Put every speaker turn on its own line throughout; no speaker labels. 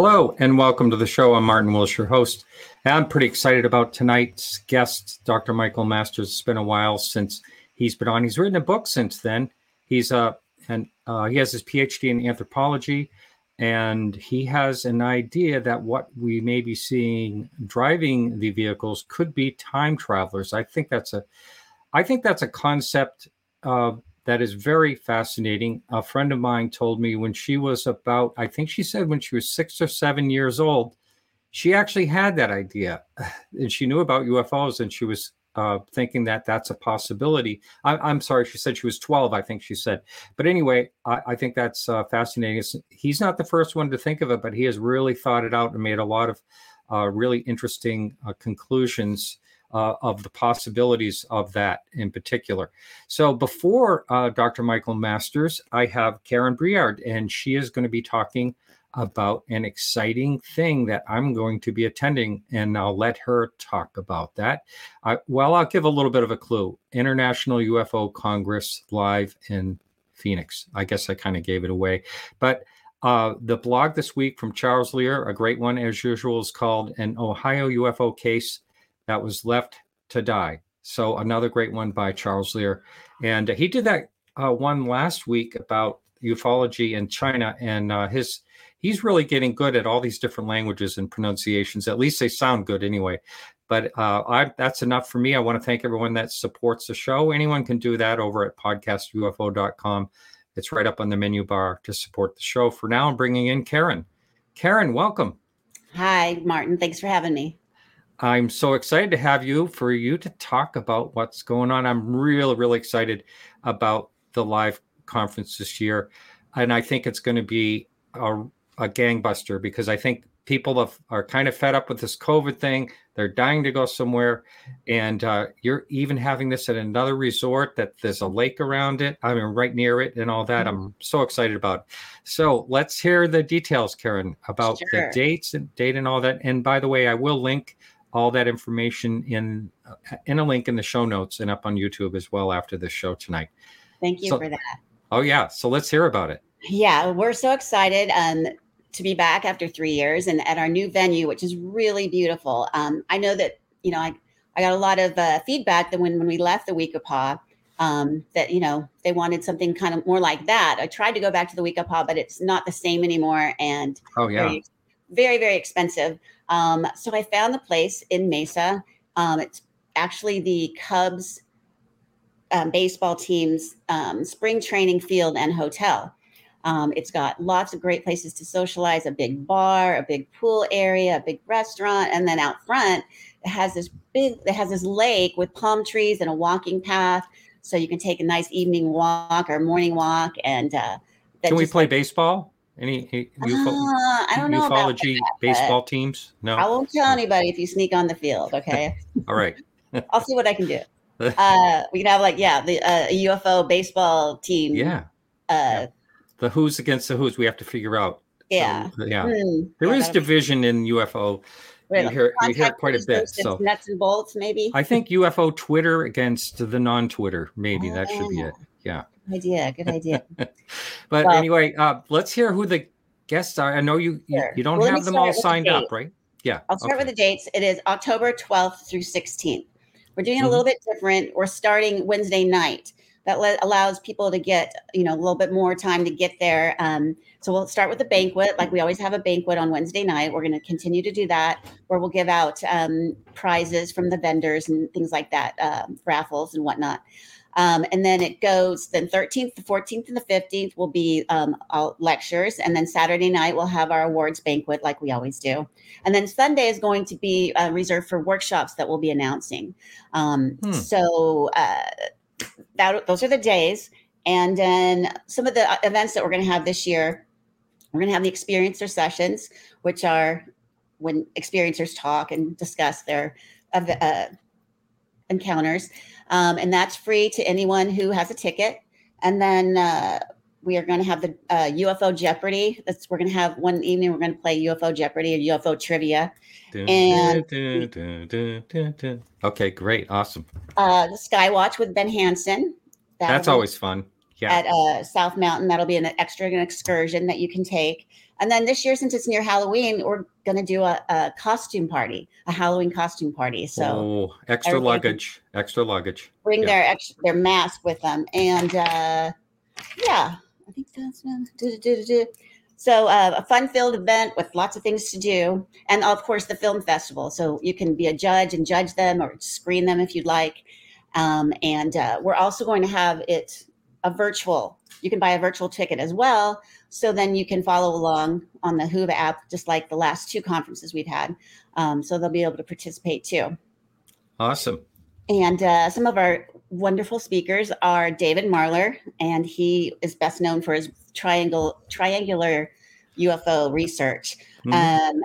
Hello and welcome to the show. I'm Martin Willis, your host. I'm pretty excited about tonight's guest, Dr. Michael Masters. It's been a while since he's been on. He's written a book since then. He's uh and uh, he has his PhD in anthropology, and he has an idea that what we may be seeing driving the vehicles could be time travelers. I think that's a, I think that's a concept uh, that is very fascinating. A friend of mine told me when she was about, I think she said when she was six or seven years old, she actually had that idea and she knew about UFOs and she was uh, thinking that that's a possibility. I, am sorry, she said she was 12, I think she said. But anyway, I, I think that's uh, fascinating. It's, he's not the first one to think of it, but he has really thought it out and made a lot of uh, really interesting uh, conclusions uh, of the possibilities of that in particular. So before uh, Dr. Michael Masters, I have Karen Briard, and she is going to be talking about an exciting thing that I'm going to be attending, and I'll let her talk about that. I, well, I'll give a little bit of a clue International UFO Congress live in Phoenix. I guess I kind of gave it away. But uh, the blog this week from Charles Lear, a great one as usual, is called An Ohio UFO Case that was left to die. So another great one by Charles Lear, and he did that uh, one last week about ufology in China, and uh, his he's really getting good at all these different languages and pronunciations. At least they sound good anyway. But uh, I, that's enough for me. I want to thank everyone that supports the show. Anyone can do that over at podcastufo.com. It's right up on the menu bar to support the show. For now, I'm bringing in Karen. Karen, welcome.
Hi, Martin. Thanks for having me.
I'm so excited to have you for you to talk about what's going on. I'm really, really excited about the live conference this year. And I think it's going to be a, a gangbuster because I think people have, are kind of fed up with this COVID thing. They're dying to go somewhere. And uh, you're even having this at another resort that there's a lake around it. I mean, right near it and all that. Mm-hmm. I'm so excited about. It. So let's hear the details, Karen, about sure. the dates and date and all that. And by the way, I will link all that information in uh, in a link in the show notes and up on YouTube as well after this show tonight.
Thank you so, for that.
Oh yeah, so let's hear about it.
Yeah, we're so excited um, to be back after three years and at our new venue, which is really beautiful. Um, I know that you know I I got a lot of uh, feedback that when when we left the We-Ko-Pa, um, that you know they wanted something kind of more like that. I tried to go back to the We-Ko-Pa, but it's not the same anymore, and
oh yeah,
very very, very expensive. Um, so I found the place in Mesa. Um, it's actually the Cubs um, baseball team's um, spring training field and hotel. Um, it's got lots of great places to socialize, a big bar, a big pool area, a big restaurant, and then out front it has this big it has this lake with palm trees and a walking path, so you can take a nice evening walk or morning walk. And uh,
can we play like, baseball? Any, any uh,
I don't know
ufology that, baseball teams? No,
I won't tell anybody if you sneak on the field. Okay.
All right.
I'll see what I can do. Uh, we can have like yeah, the uh, UFO baseball team.
Yeah. Uh, yeah. The who's against the who's we have to figure out.
Yeah.
So, yeah. Mm, there yeah, is division be... in UFO. Really? You hear, you hear quite a bit. So
nuts and bolts, maybe.
I think UFO Twitter against the non-Twitter. Maybe oh, that should be it. Yeah
idea. Good idea.
but well, anyway, uh, let's hear who the guests are. I know you you, you don't well, have them all signed the up, right? Yeah.
I'll start okay. with the dates. It is October 12th through 16th. We're doing it mm-hmm. a little bit different. We're starting Wednesday night. That allows people to get you know a little bit more time to get there. Um, so we'll start with a banquet, like we always have a banquet on Wednesday night. We're going to continue to do that, where we'll give out um, prizes from the vendors and things like that, uh, raffles and whatnot. Um, and then it goes then 13th, the 14th, and the 15th will be um, lectures. And then Saturday night we'll have our awards banquet like we always do. And then Sunday is going to be uh, reserved for workshops that we'll be announcing. Um, hmm. So uh, that, those are the days. And then some of the uh, events that we're going to have this year, we're going to have the experiencer sessions, which are when experiencers talk and discuss their uh, encounters. Um, and that's free to anyone who has a ticket. And then uh, we are going to have the uh, UFO Jeopardy. That's we're going to have one evening. We're going to play UFO Jeopardy or UFO trivia. Dun, and
dun, dun, okay, great, awesome.
Uh, the Skywatch with Ben Hansen.
That's always fun. Yeah.
At uh, South Mountain, that'll be an extra an excursion that you can take. And then this year, since it's near Halloween, we're going to do a, a, costume party, a Halloween costume party. So
oh, extra luggage, extra luggage.
Bring yeah. their extra, their mask with them, and uh, yeah, I think that's so uh, a fun-filled event with lots of things to do, and of course the film festival. So you can be a judge and judge them, or screen them if you'd like. Um, and uh, we're also going to have it a virtual. You can buy a virtual ticket as well. So then you can follow along on the Whova app, just like the last two conferences we've had. Um, so they'll be able to participate too.
Awesome.
And uh, some of our wonderful speakers are David Marler, and he is best known for his triangle triangular UFO research. Mm-hmm. Um,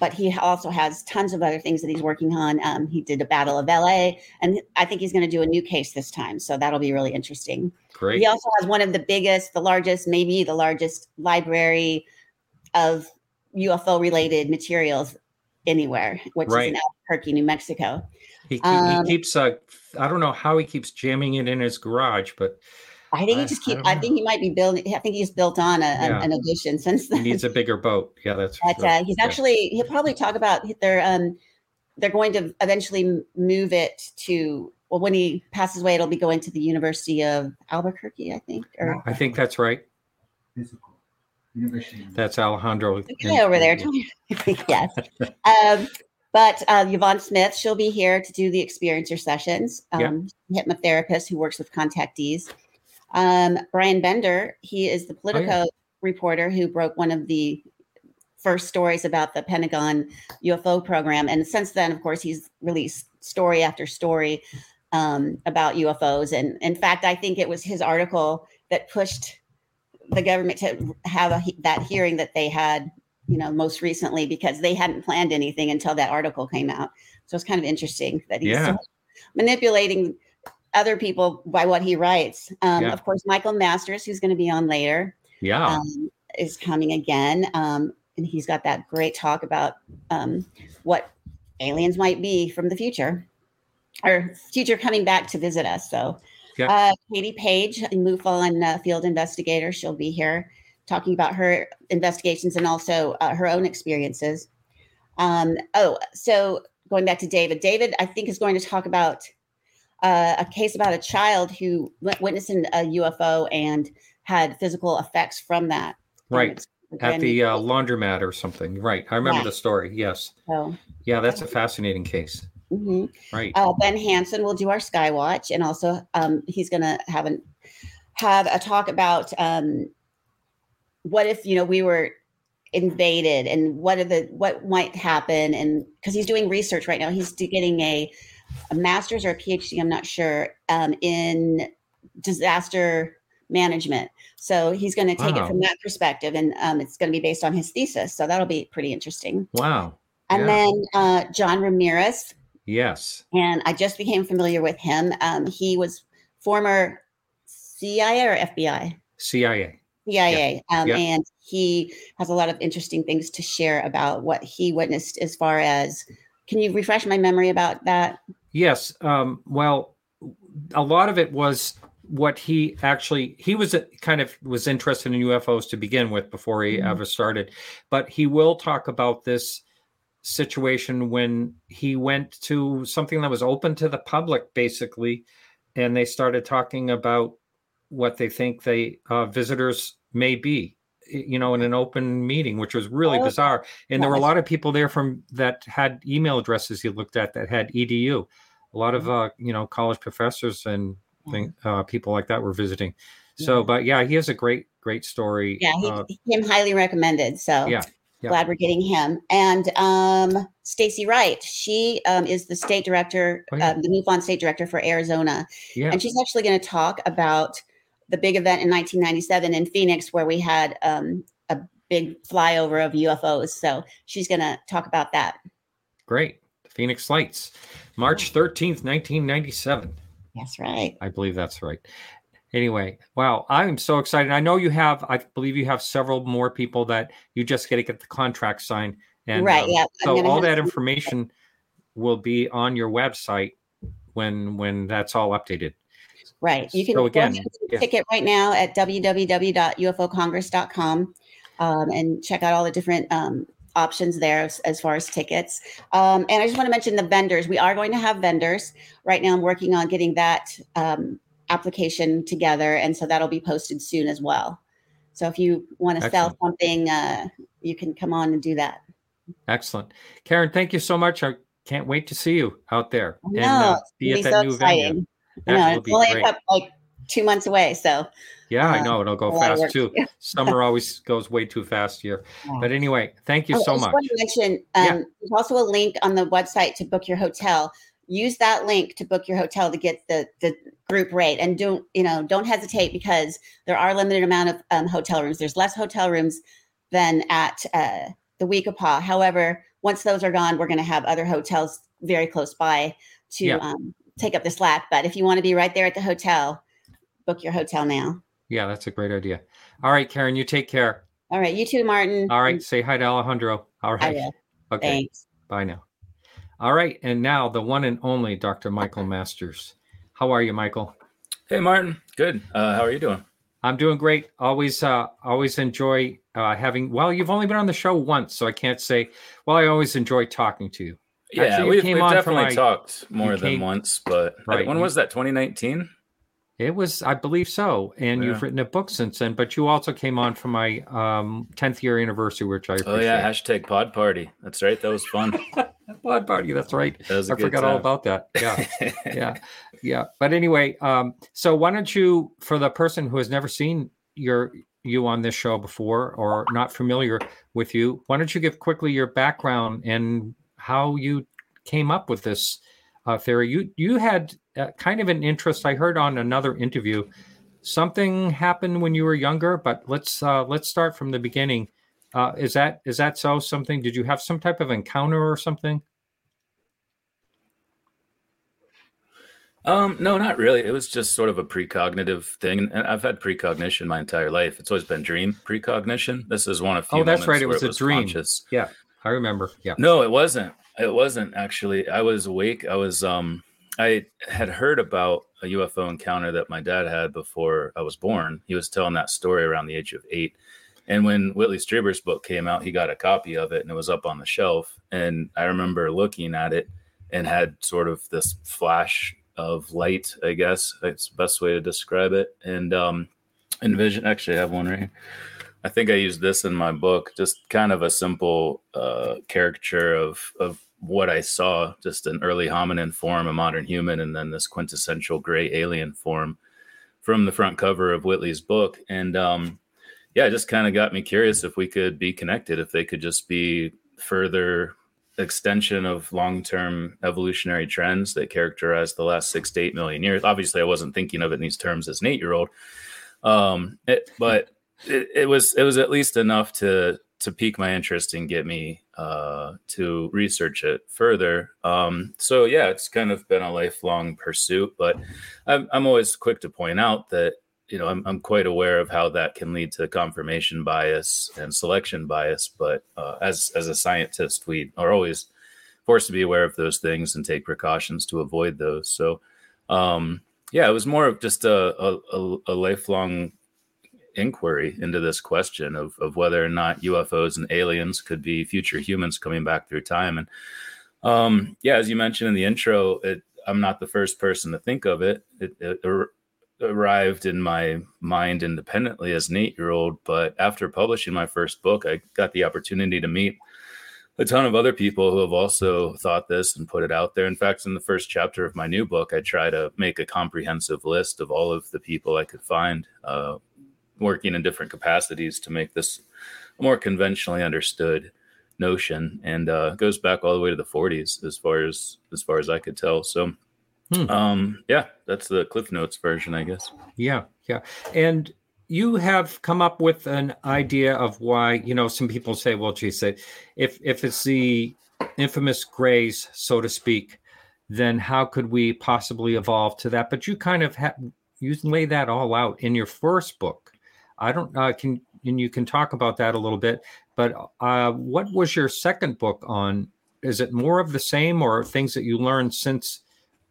but he also has tons of other things that he's working on. Um, he did a Battle of LA, and I think he's going to do a new case this time. So that'll be really interesting.
Great.
He also has one of the biggest, the largest, maybe the largest library of UFO related materials anywhere, which right. is in Albuquerque, New Mexico.
He, um, he keeps, uh, I don't know how he keeps jamming it in his garage, but
I think he just keep. I, I, think he might be building. I think he's built on a, yeah. an addition since then.
He needs a bigger boat. Yeah, that's.
But sure. uh, he's yeah. actually. He'll probably talk about their. Um, they're going to eventually move it to. Well, when he passes away, it'll be going to the University of Albuquerque, I think. Or
I think that's right. Physical. University. That's Alejandro.
Okay, over there. yes. um, but uh, Yvonne Smith, she'll be here to do the experiencer sessions. Um, yeah. Hypnotherapist who works with contactees. Um, Bryan Bender, he is the Politico oh, yeah. reporter who broke one of the first stories about the Pentagon UFO program. And since then, of course, he's released story after story um, about UFOs. And in fact, I think it was his article that pushed the government to have a, that hearing that they had, you know, most recently because they hadn't planned anything until that article came out. So it's kind of interesting that he's yeah. manipulating other people by what he writes. Um, yeah. Of course, Michael Masters, who's going to be on later,
yeah, um,
is coming again, um, and he's got that great talk about um, what aliens might be from the future, or future coming back to visit us. So, yeah. uh, Katie Page, MUFON uh, field investigator, she'll be here talking about her investigations and also uh, her own experiences. Um, oh, so going back to David, David, I think is going to talk about uh, a case about a child who went, witnessed a UFO and had physical effects from that.
Right. At the uh, laundromat or something. Right. I remember yeah. the story. Yes. So, yeah, that's a fascinating case.
Mm-hmm.
Right.
Uh, ben Hansen will do our Skywatch, and also um, he's going to have an have a talk about um, what if you know we were invaded and what are the what might happen and because he's doing research right now he's getting a a master's or a PhD, I'm not sure, um, in disaster management. So he's going to take wow. it from that perspective, and um, it's going to be based on his thesis. So that'll be pretty interesting.
Wow.
And yeah. then uh, John Ramirez.
Yes.
And I just became familiar with him. Um, he was former CIA or FBI?
CIA.
CIA. Yeah. Um, yeah. And he has a lot of interesting things to share about what he witnessed as far as. Can you refresh my memory about that?
Yes. Um, well, a lot of it was what he actually he was kind of was interested in UFOs to begin with before he mm-hmm. ever started, but he will talk about this situation when he went to something that was open to the public basically and they started talking about what they think they uh, visitors may be you know in an open meeting which was really oh, bizarre and there were a lot of people there from that had email addresses he looked at that had edu a lot of mm-hmm. uh, you know college professors and thing, mm-hmm. uh, people like that were visiting so but yeah he has a great great story
yeah he, uh, him highly recommended so
yeah,
glad we're getting him and um stacy wright she um, is the state director oh, yeah. uh, the MUFON state director for arizona yeah. and she's actually going to talk about the big event in 1997 in Phoenix where we had um, a big flyover of UFOs. So she's going to talk about that.
Great. Phoenix Lights, March 13th, 1997.
That's right.
I believe that's right. Anyway, wow, I'm so excited. I know you have, I believe you have several more people that you just got to get the contract signed. And,
right. Um, yeah.
So all that information will be on your website when when that's all updated.
Right. You can so again, yeah. ticket right now at www.ufocongress.com. um, and check out all the different um, options there as, as, far as tickets. Um, and I just want to mention the vendors. We are going to have vendors. Right now, I'm working on getting that um, application together, and so that'll be posted soon as well. So if you want to sell something, uh, you can come on and do that.
Excellent, Karen. Thank you so much. I can't wait to see you out there
and uh, be at that so new exciting. venue. That it's only great. like two months away, so
yeah, uh, I know it'll go fast too. Summer always goes way too fast here. Yeah. But anyway, thank you oh, so
I
much.
Want to mention, um, yeah. there's also a link on the website to book your hotel. Use that link to book your hotel to get the the group rate, and don't you know don't hesitate because there are limited amount of um, hotel rooms. There's less hotel rooms than at uh, the We-Ko-Pa. However, once those are gone, we're going to have other hotels very close by to yeah. um, take up the slack. But if you want to be right there at the hotel, book your hotel now.
Yeah, that's a great idea. All right, Karen, you take care.
All right, you too, Martin.
All right, say hi to Alejandro. All right. Okay. Thanks. Bye now. All right, and now the one and only Dr. Michael Masters. How are you, Michael?
Hey, Martin. Good. Uh, how are you doing?
I'm doing great. Always, uh, always enjoy uh, having. Well, you've only been on the show once, so I can't say. Well, I always enjoy talking to you.
Yeah, Actually, we've, we've definitely talked more than once. But right. when was that? 2019.
It was, I believe so. And yeah. you've written a book since then, but you also came on for my um, 10th year anniversary, which I appreciate. Oh,
yeah. Hashtag pod party. That's right. That was fun.
pod party. That's right. That I forgot time. all about that. Yeah. yeah. Yeah. But anyway, um, so why don't you, for the person who has never seen your, you on this show before or not familiar with you, why don't you give quickly your background and how you came up with this uh, theory? You, you had uh, kind of an interest. I heard on another interview something happened when you were younger, but let's uh, let's start from the beginning. Uh, is that is that so? Something? Did you have some type of encounter or something?
Um, no, not really. It was just sort of a precognitive thing, and I've had precognition my entire life. It's always been dream precognition. This is one of
few. Oh, that's right. It was, it was a dream. Conscious. Yeah, I remember. Yeah.
No, it wasn't. It wasn't actually. I was awake. I was um I had heard about a UFO encounter that my dad had before I was born. He was telling that story around the age of eight. And when Whitley Strieber's book came out, he got a copy of it and it was up on the shelf. And I remember looking at it and had sort of this flash of light, I guess It's the best way to describe it. And um, envision, actually, I have one right here. I think I used this in my book, just kind of a simple uh, caricature of, of what I saw, just an early hominin form, a modern human, and then this quintessential gray alien form from the front cover of Whitley's book. And um, yeah, it just kind of got me curious if we could be connected, if they could just be further extension of long-term evolutionary trends that characterize the last six to eight million years. Obviously, I wasn't thinking of it in these terms as an eight-year-old, um, it, but it, it was it was at least enough to to pique my interest and get me uh, to research it further. Um, so yeah, it's kind of been a lifelong pursuit, but I'm, I'm always quick to point out that you know I'm, I'm quite aware of how that can lead to confirmation bias and selection bias. But uh, as as a scientist, we are always forced to be aware of those things and take precautions to avoid those. So um, yeah, it was more of just a, a, a lifelong inquiry into this question of, of whether or not UFOs and aliens could be future humans coming back through time. And um, yeah, as you mentioned in the intro, it, I'm not the first person to think of it. It, it ar- arrived in my mind independently as an eight year old. But after publishing my first book, I got the opportunity to meet a ton of other people who have also thought this and put it out there. In fact, in the first chapter of my new book, I try to make a comprehensive list of all of the people I could find uh, working in different capacities to make this a more conventionally understood notion and uh, goes back all the way to the 40s as far as as far as I could tell. So hmm. um yeah, that's the Cliff Notes version, I guess.
Yeah, yeah. And you have come up with an idea of why, you know, some people say, well, geez, if if it's the infamous grays, so to speak, then how could we possibly evolve to that? But you kind of have you lay that all out in your first book I don't uh, can and you can talk about that a little bit. But uh, what was your second book on? Is it more of the same, or things that you learned since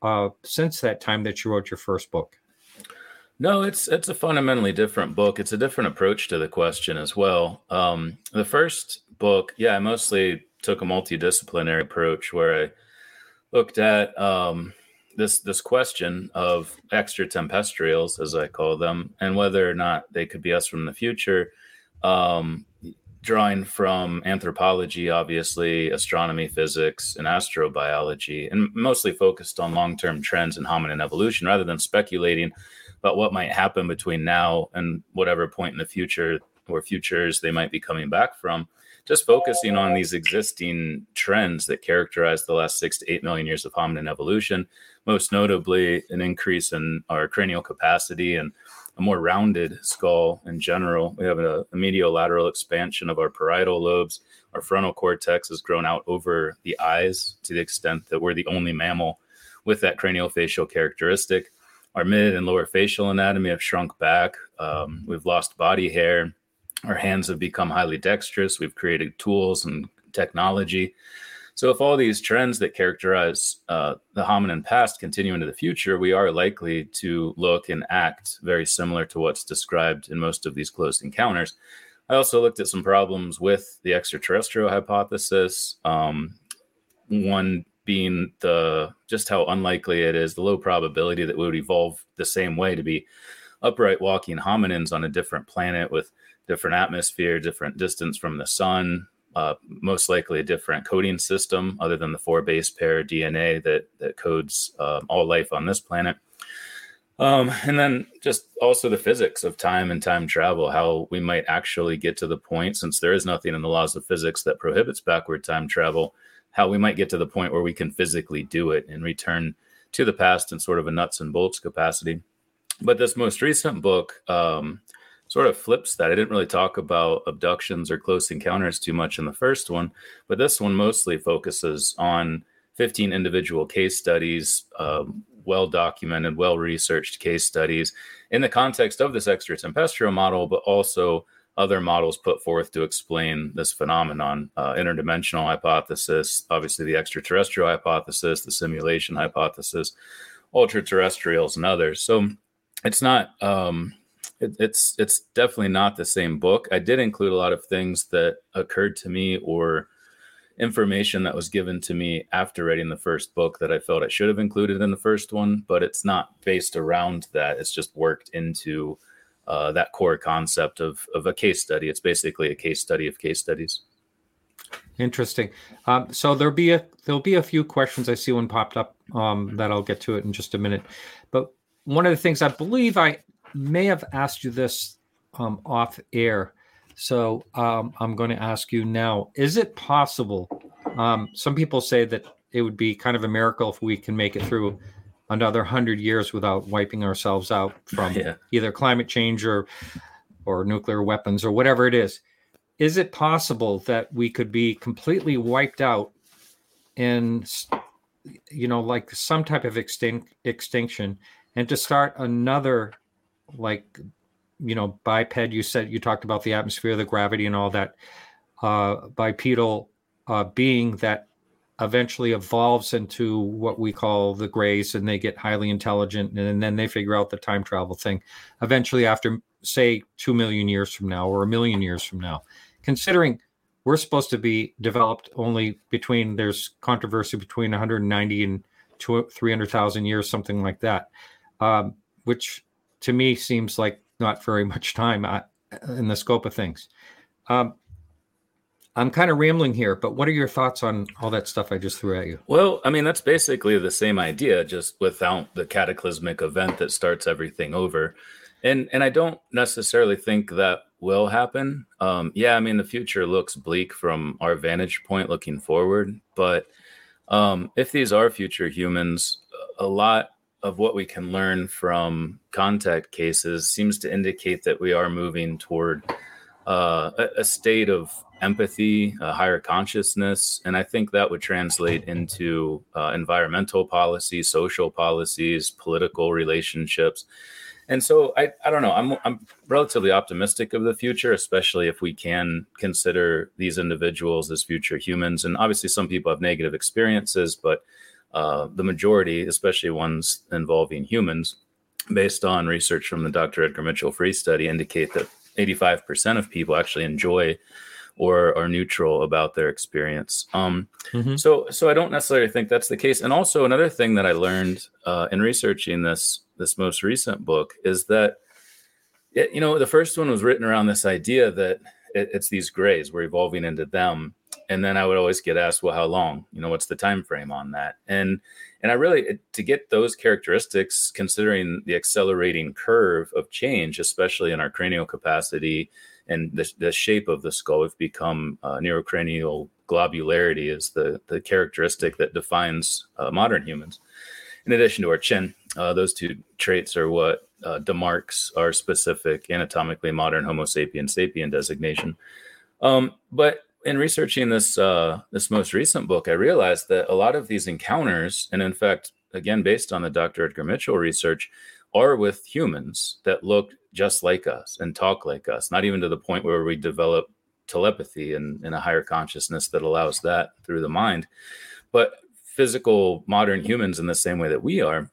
uh, since that time that you wrote your first book?
No, it's it's a fundamentally different book. It's a different approach to the question as well. Um, the first book, yeah, I mostly took a multidisciplinary approach where I looked at um, this this question of extraterrestrials, as I call them, and whether or not they could be us from the future. Um, drawing from anthropology, obviously, astronomy, physics, and astrobiology, and mostly focused on long term trends in hominin evolution rather than speculating about what might happen between now and whatever point in the future or futures they might be coming back from just focusing on these existing trends that characterize the last six to eight million years of hominin evolution, most notably an increase in our cranial capacity and a more rounded skull in general. We have a, a mediolateral expansion of our parietal lobes. Our frontal cortex has grown out over the eyes to the extent that we're the only mammal with that craniofacial characteristic. Our mid and lower facial anatomy have shrunk back. Um, we've lost body hair our hands have become highly dexterous. We've created tools and technology. So, if all these trends that characterize uh, the hominin past continue into the future, we are likely to look and act very similar to what's described in most of these close encounters. I also looked at some problems with the extraterrestrial hypothesis. Um, one being the just how unlikely it is, the low probability that we would evolve the same way to be upright walking hominins on a different planet with different atmosphere, different distance from the sun, uh, most likely a different coding system other than the four base pair DNA that that codes uh, all life on this planet. Um, and then just also the physics of time and time travel, how we might actually get to the point, since there is nothing in the laws of physics that prohibits backward time travel, how we might get to the point where we can physically do it and return to the past in sort of a nuts and bolts capacity. But this most recent book, um, sort of flips that. I didn't really talk about abductions or close encounters too much in the first one, but this one mostly focuses on 15 individual case studies, um, well documented, well researched case studies in the context of this extratempestrial model, but also other models put forth to explain this phenomenon uh, interdimensional hypothesis, obviously, the extraterrestrial hypothesis, the simulation hypothesis, ultra terrestrials, and others. So it's not. Um, it, it's it's definitely not the same book. I did include a lot of things that occurred to me or information that was given to me after reading the first book that I felt I should have included in the first one, but it's not based around that. It's just worked into uh, that core concept of of a case study. It's basically a case study of case studies.
Interesting. Um, so there'll be a there'll be a few questions I see one popped up um, that I'll get to it in just a minute. But one of the things I believe I may have asked you this um, off air. So um, I'm going to ask you now is it possible? Um, some people say that it would be kind of a miracle if we can make it through another hundred years without wiping ourselves out from yeah. either climate change or or nuclear weapons or whatever it is. Is it possible that we could be completely wiped out in you know like some type of extinct extinction and to start another like you know biped you said you talked about the atmosphere the gravity and all that uh, bipedal uh, being that eventually evolves into what we call the grays and they get highly intelligent and then they figure out the time travel thing eventually after say 2 million years from now or a million years from now. Considering we're supposed to be developed only between there's controversy between 190 and 300,000 years something like that um, which to me seems like not very much time uh, in the scope of things. Um, I'm kind of rambling here, but what are your thoughts on all that stuff I just threw at you?
Well, I mean, that's basically the same idea, just without the cataclysmic event that starts everything over. And and I don't necessarily think that will happen. Um, yeah, I mean, the future looks bleak from our vantage point looking forward, but um, if these are future humans, a lot of what we can learn from contact cases seems to indicate that we are moving toward uh, a, a, state of empathy, a higher consciousness, and I think that would translate into uh, environmental policies, social policies, political relationships. And so I, I don't know. I'm I'm relatively optimistic of the future, especially if we can consider these individuals as future humans. And obviously, some people have negative experiences, but uh, the majority, especially ones involving humans, based on research from the Dr. Edgar Mitchell Free study, indicate that 85% of people actually enjoy or are neutral about their experience. Um, mm-hmm. So, so I don't necessarily think that's the case. And also, another thing that I learned uh, in researching this this most recent book is that, it, you know, the first one was written around this idea that it, it's these grays, we're evolving into them, and then I would always get asked, well, how long? You know, what's the time frame on that? And and I really to get those characteristics, considering the accelerating curve of change, especially in our cranial capacity and the, the shape of the skull, have become uh, neurocranial globularity is the the characteristic that defines uh, modern humans. In addition to our chin, uh, those two traits are what uh, demarks our specific anatomically modern Homo sapien sapien designation. Um, but in researching this uh, this most recent book, I realized that a lot of these encounters, and in fact, again based on the Dr. Edgar Mitchell research, are with humans that look just like us and talk like us. Not even to the point where we develop telepathy and, a higher consciousness that allows that through the mind, but physical modern humans in the same way that we are.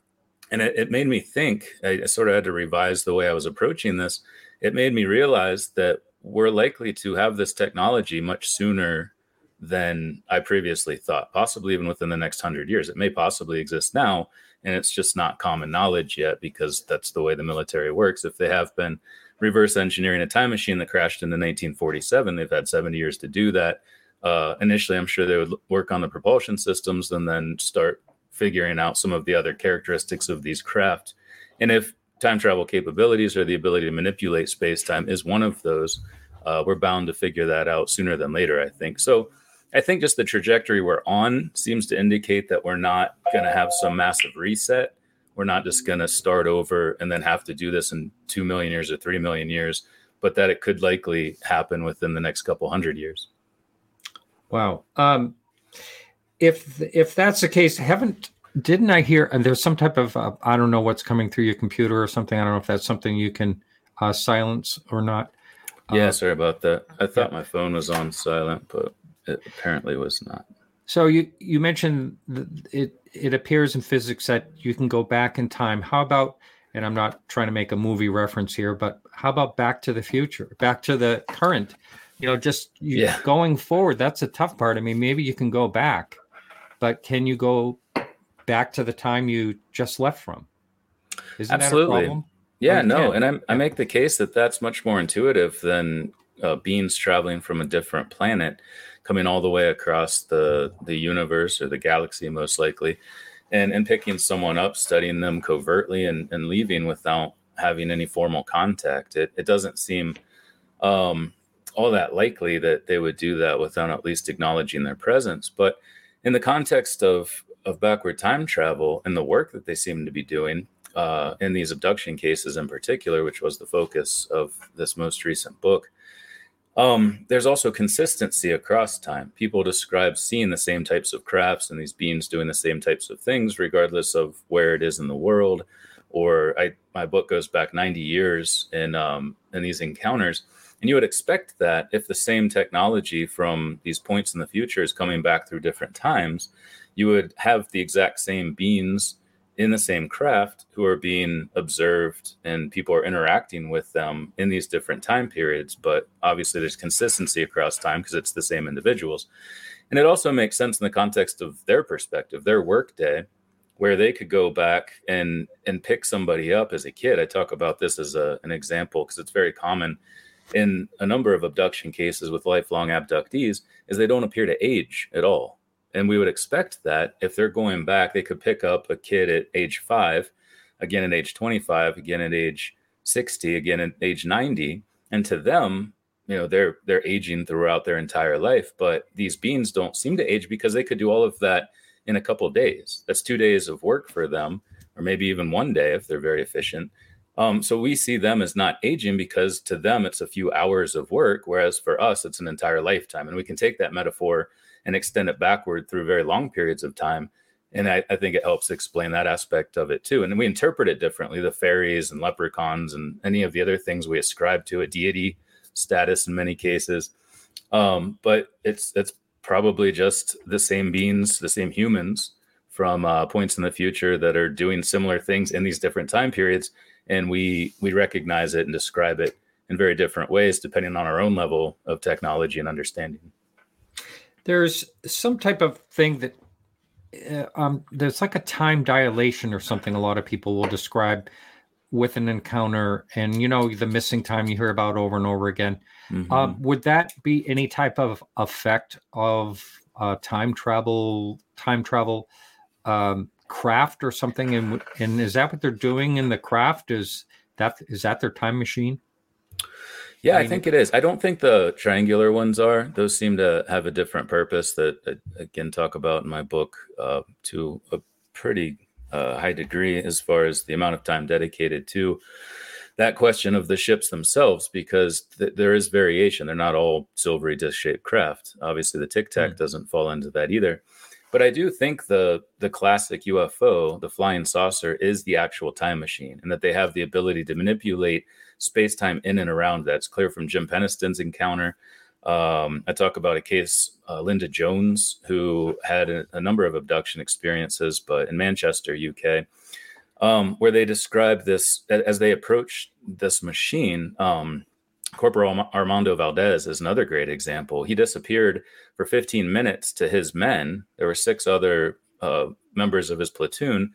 And it, it made me think. I sort of had to revise the way I was approaching this. It made me realize that we're likely to have this technology much sooner than I previously thought, possibly even within the next hundred years. It may possibly exist now, and it's just not common knowledge yet because that's the way the military works. If they have been reverse engineering a time machine that crashed in the 1947, they've had 70 years to do that. Uh, initially, I'm sure they would work on the propulsion systems and then start figuring out some of the other characteristics of these craft. And if time travel capabilities or the ability to manipulate space time is one of those. Uh, we're bound to figure that out sooner than later, I think. So I think just the trajectory we're on seems to indicate that we're not going to have some massive reset. We're not just going to start over and then have to do this in 2 million years or 3 million years, but that it could likely happen within the next couple hundred years.
Wow. Um, if if that's the case, haven't didn't I hear? And there's some type of uh, I don't know what's coming through your computer or something. I don't know if that's something you can uh, silence or not.
Yeah, uh, sorry about that. I thought yeah. my phone was on silent, but it apparently was not.
So you you mentioned it it appears in physics that you can go back in time. How about and I'm not trying to make a movie reference here, but how about Back to the Future, Back to the current? You know, just yeah. going forward. That's a tough part. I mean, maybe you can go back, but can you go back to the time you just left from.
Isn't Absolutely. Yeah, no, and I, I make the case that that's much more intuitive than uh, beings traveling from a different planet, coming all the way across the the universe or the galaxy, most likely, and and picking someone up, studying them covertly, and and leaving without having any formal contact. It it doesn't seem um, all that likely that they would do that without at least acknowledging their presence. But in the context of of backward time travel and the work that they seem to be doing uh, in these abduction cases in particular, which was the focus of this most recent book, um, there's also consistency across time. People describe seeing the same types of crafts and these beings doing the same types of things, regardless of where it is in the world. Or I, my book goes back 90 years in um, in these encounters, and you would expect that if the same technology from these points in the future is coming back through different times, you would have the exact same beings in the same craft who are being observed and people are interacting with them in these different time periods but obviously there's consistency across time because it's the same individuals. And it also makes sense in the context of their perspective their workday where they could go back and and pick somebody up as a kid. I talk about this as a, an example because it's very common in a number of abduction cases with lifelong abductees is they don't appear to age at all and we would expect that if they're going back, they could pick up a kid at age five, again at age 25, again at age 60, again at age 90. And to them, you know, they're they're aging throughout their entire life. But these beings don't seem to age because they could do all of that in a couple days. That's two days of work for them, or maybe even one day if they're very efficient. Um, so we see them as not aging because to them it's a few hours of work, whereas for us it's an entire lifetime. And we can take that metaphor and extend it backward through very long periods of time. And I, I, think it helps explain that aspect of it too. And we interpret it differently the fairies and leprechauns and any of the other things we ascribe to a deity status in many cases. Um, but it's it's probably just the same beings, the same humans from uh, points in the future that are doing similar things in these different time periods, and we we recognize it and describe it in very different ways depending on our own level of technology and understanding.
There's some type of thing that uh, um, there's like a time dilation or something. A lot of people will describe with an encounter, and you know the missing time you hear about over and over again. Mm-hmm. Uh, would that be any type of effect of uh, time travel? Time travel um, craft or something? And and is that what they're doing in the craft? Is that is that their time machine?
Yeah, I, mean, I think it is. I don't think the triangular ones are. Those seem to have a different purpose that I, again talk about in my book uh, to a pretty uh, high degree as far as the amount of time dedicated to that question of the ships themselves because th- there is variation. They're not all silvery disc shaped craft. Obviously, the Tic Tac mm. doesn't fall into that either. But I do think the the classic UFO, the flying saucer, is the actual time machine, and that they have the ability to manipulate space time in and around that's clear from Jim Penniston's encounter. Um, I talk about a case, uh, Linda Jones, who had a, a, number of abduction experiences, but in Manchester, UK, um, where they describe this as they approach this machine. Um, Corporal Armando Valdez is another great example. He disappeared for 15 minutes to his men. There were six other uh, members of his platoon,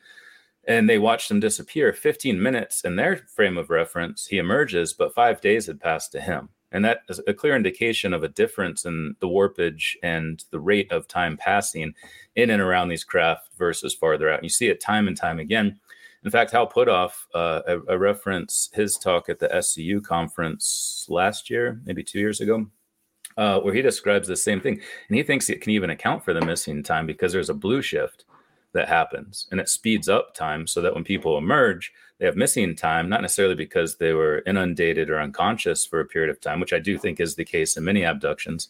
and they watched him disappear. 15 minutes in their frame of reference, he emerges, but five days had passed to him. And that is a clear indication of a difference in the warpage and the rate of time passing in and around these craft versus farther out. and You see it time and time again. In fact, Hal Puthoff, uh, I, I reference his talk at the SCU conference last year, maybe two years ago, uh, where he describes the same thing. And he thinks it can even account for the missing time because there's a blue shift that happens and it speeds up time so that when people emerge, they have missing time, not necessarily because they were inundated or unconscious for a period of time, which I do think is the case in many abductions,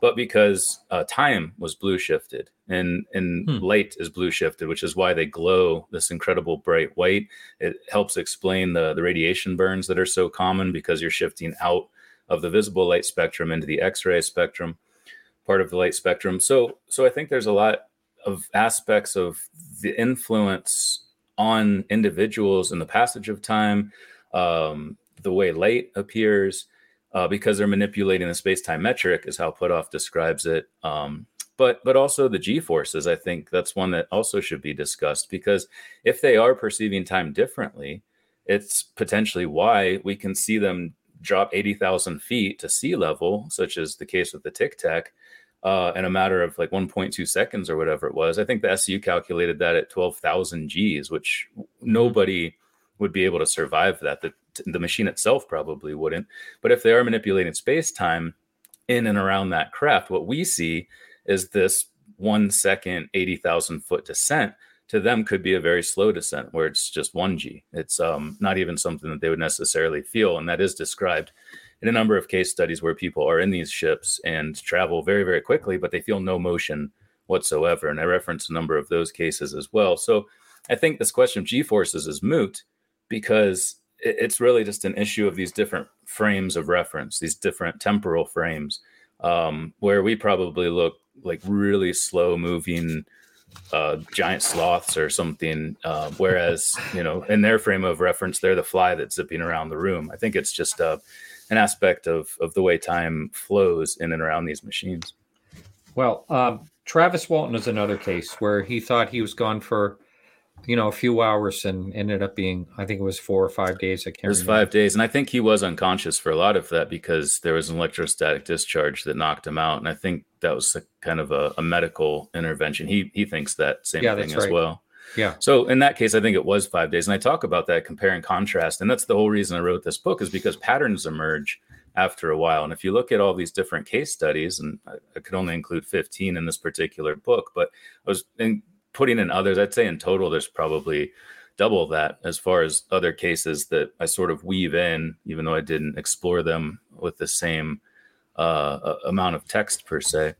but because uh, time was blue shifted and, and hmm. light is blue shifted, which is why they glow this incredible bright white. It helps explain the, the radiation burns that are so common because you're shifting out of the visible light spectrum into the X-ray spectrum, part of the light spectrum. So, so I think there's a lot of aspects of the influence on individuals in the passage of time, um, the way light appears, uh, because they're manipulating the space-time metric, is how Puthoff describes it. Um, but but also the g forces. I think that's one that also should be discussed because if they are perceiving time differently, it's potentially why we can see them drop eighty thousand feet to sea level, such as the case with the Tic Tac uh, in a matter of like 1.2 seconds or whatever it was. I think the SU calculated that at 12,000 Gs, which nobody would be able to survive that. The, the machine itself probably wouldn't. But if they are manipulating space time in and around that craft, what we see is this one second, 80,000 foot descent to them could be a very slow descent where it's just 1G. It's um, not even something that they would necessarily feel. And that is described in a number of case studies where people are in these ships and travel very, very quickly, but they feel no motion whatsoever. And I reference a number of those cases as well. So I think this question of G forces is moot because it's really just an issue of these different frames of reference, these different temporal frames, um, where we probably look like really slow moving uh, giant sloths or something. Uh, whereas, you know, in their frame of reference, they're the fly that's zipping around the room. I think it's just uh, an aspect of of the way time flows in and around these machines.
Well, um, Travis Walton is another case where he thought he was gone for you know a few hours and ended up being I think it was four or five days. I can't.
It was
remember.
five days, and I think he was unconscious for a lot of that because there was an electrostatic discharge that knocked him out, and I think that was a, kind of a, a medical intervention. He he thinks that same yeah, thing as right. well.
Yeah.
So in that case, I think it was five days. And I talk about that compare and contrast. And that's the whole reason I wrote this book is because patterns emerge after a while. And if you look at all these different case studies, and I, could only include 15 in this particular book, but I was in, putting in others, I'd say in total, there's probably double that as far as other cases that I sort of weave in, even though I didn't explore them with the same uh, amount of text per se.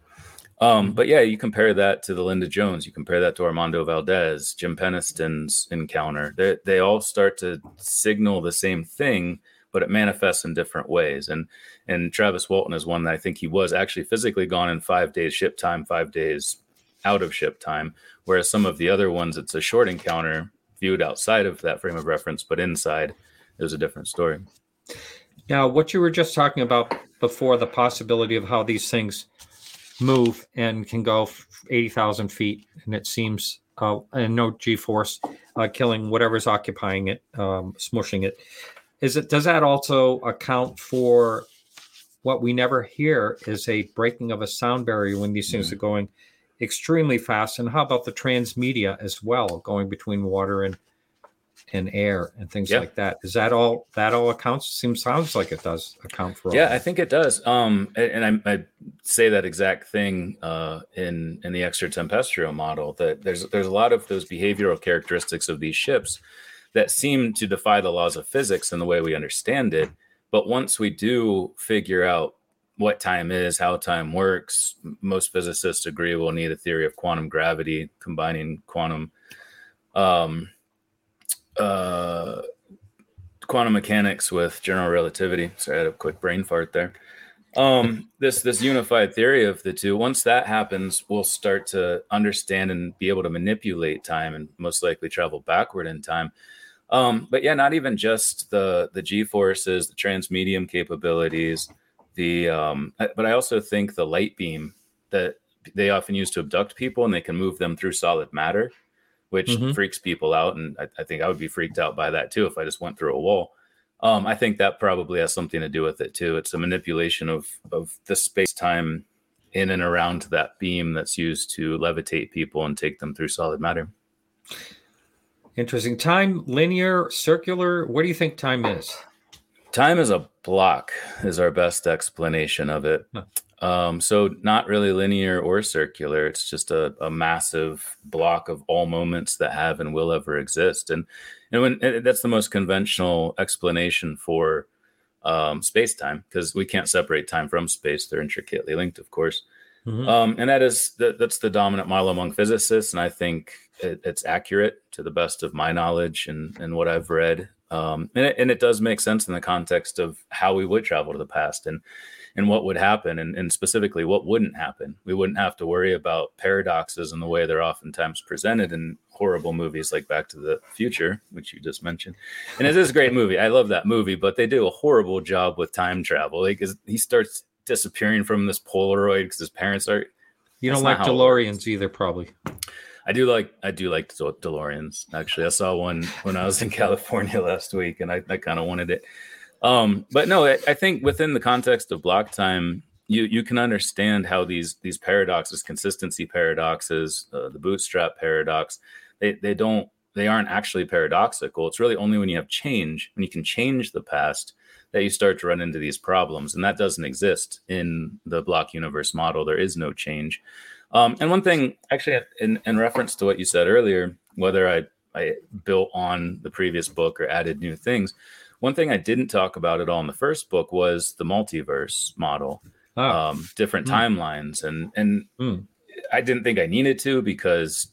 Um, but yeah, you compare that to the Linda Jones, you compare that to Armando Valdez, Jim Penniston's encounter. They, they all start to signal the same thing, but it manifests in different ways. And and Travis Walton is one that I think he was actually physically gone in five days ship time, five days out of ship time, whereas some of the other ones, it's a short encounter viewed outside of that frame of reference, but inside is a different story.
Now, what you were just talking about before, the possibility of how these things move and can go 80,000 feet, and it seems, uh, and no G force, uh, killing whatever's occupying it, um, smushing it. Is it, does that also account for what we never hear is a breaking of a sound barrier when these things mm-hmm. are going extremely fast? And how about the transmedia as well, going between water and and air and things yeah. like that. Is that all? That all accounts? Seems sounds like it does account for.
Yeah, I think it does. Um, and, I, I, say that exact thing uh, in in the extratempestrial model that there's there's a lot of those behavioral characteristics of these ships that seem to defy the laws of physics and the way we understand it. But once we do figure out what time is, how time works, most physicists agree we'll need a theory of quantum gravity combining quantum. Um, uh, quantum mechanics with general relativity. Sorry, I had a quick brain fart there. Um, this this unified theory of the two. Once that happens, we'll start to understand and be able to manipulate time, and most likely travel backward in time. Um, but yeah, not even just the the g forces, the transmedium capabilities, the um, but I also think the light beam that they often use to abduct people, and they can move them through solid matter which mm-hmm. freaks people out. And I, I, think I would be freaked out by that too if I just went through a wall. Um, I think that probably has something to do with it too. It's a manipulation of of the space time in and around that beam that's used to levitate people and take them through solid matter.
Interesting. Time, linear, circular. What do you think time is?
Time is a block, is our best explanation of it. Um, so not really linear or circular. It's just a, a, massive block of all moments that have and will ever exist. And and when and that's the most conventional explanation for um, space time because we can't separate time from space. They're intricately linked, of course. Mm-hmm. Um, and that is the, that's the dominant model among physicists, and I think it, it's accurate to the best of my knowledge and and what I've read. Um, and it, and it does make sense in the context of how we would travel to the past and and what would happen and, and specifically what wouldn't happen. We wouldn't have to worry about paradoxes and the way they're oftentimes presented in horrible movies like Back to the Future, which you just mentioned. And it is a great movie. I love that movie, but they do a horrible job with time travel. Like he starts disappearing from this Polaroid because his parents are.
You don't like DeLoreans either, probably.
I do like I do like DeLoreans. Actually, I saw one when I was in California last week, and I, I kind of wanted it. Um, but no, I, I, think within the context of block time, you you can understand how these these paradoxes, consistency paradoxes, uh, the bootstrap paradox, they they don't they aren't actually paradoxical. It's really only when you have change, when you can change the past, that you start to run into these problems, and that doesn't exist in the block universe model. There is no change. Um, and one thing, actually, in, in reference to what you said earlier, whether I I built on the previous book or added new things one thing I didn't talk about at all in the first book was the multiverse model, oh. um, different mm. timelines, and and mm. I didn't think I needed to because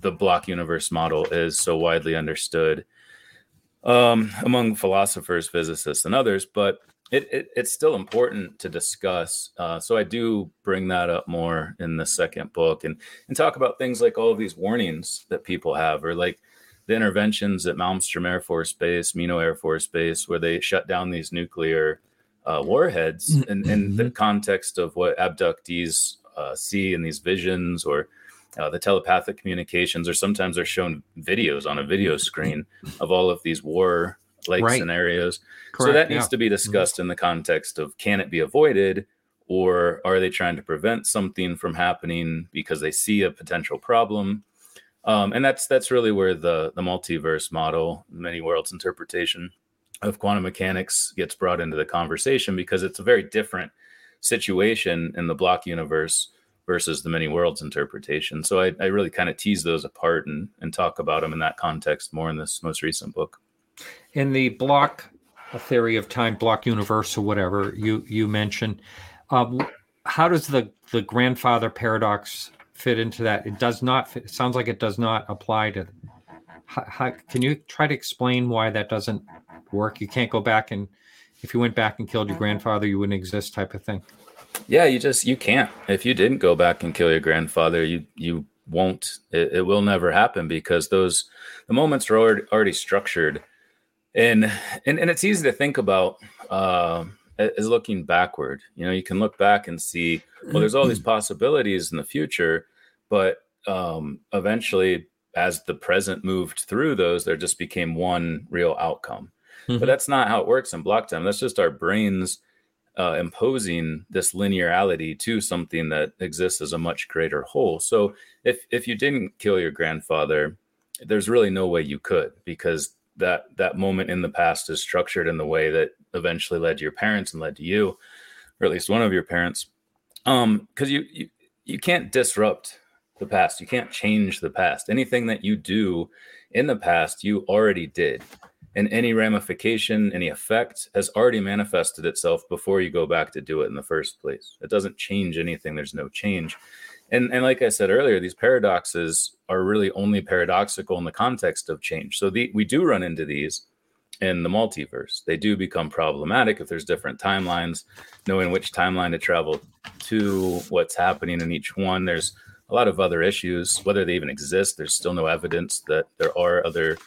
the block universe model is so widely understood um, among philosophers, physicists, and others. But it, it, it's still important to discuss. Uh, so I do bring that up more in the second book and and talk about things like all of these warnings that people have, or like the interventions at Malmstrom Air Force Base, Minot Air Force Base, where they shut down these nuclear uh, warheads mm-hmm. in, in, the context of what abductees uh, see in these visions or uh, the telepathic communications, or sometimes they're shown videos on a video screen of all of these war like right. scenarios. Correct, so that needs yeah. to be mm-hmm. discussed mm-hmm. in the context of can it be avoided? Or are they trying to prevent something from happening because they see a potential problem? Um, and that's that's really where the the multiverse model, many worlds interpretation of quantum mechanics gets brought into the conversation because it's a very different situation in the block universe versus the many worlds interpretation. So I, I really kind of tease those apart and, and talk about them in that context more in this most recent book.
In the block theory of time, block universe, or whatever you you mentioned, um, how does the the grandfather paradox fit into that. It does not. Fit, it sounds like it does not apply to. How, how, can you try to explain why that doesn't work? You can't go back and if you went back and killed your grandfather, you wouldn't exist, type of thing.
Yeah, you just you can't. If you didn't go back and kill your grandfather, you you won't. It, it will never happen because those the moments are already, already structured, and and and it's easy to think about. Uh, is looking backward. You know, you can look back and see, well, there's all these possibilities in the future, but um, eventually, as the present moved through those, there just became one real outcome. Mm-hmm. But that's not how it works in block time. That's just our brains uh, imposing this linearity to something that exists as a much greater whole. So if if you didn't kill your grandfather, there's really no way you could because that that moment in the past is structured in the way that eventually led to your parents and led to you, or at least one of your parents. Um, because you, you you can't disrupt the past. You can't change the past. Anything that you do in the past, you already did. And any ramification, any effect has already manifested itself before you go back to do it in the first place. It doesn't change anything. There's no change. And, and like I said earlier, these paradoxes are really only paradoxical in the context of change. So the, we do run into these in the multiverse. They do become problematic if there's different timelines, knowing which timeline to travel to, what's happening in each one. There's a lot of other issues, whether they even exist. There's still no evidence that there are other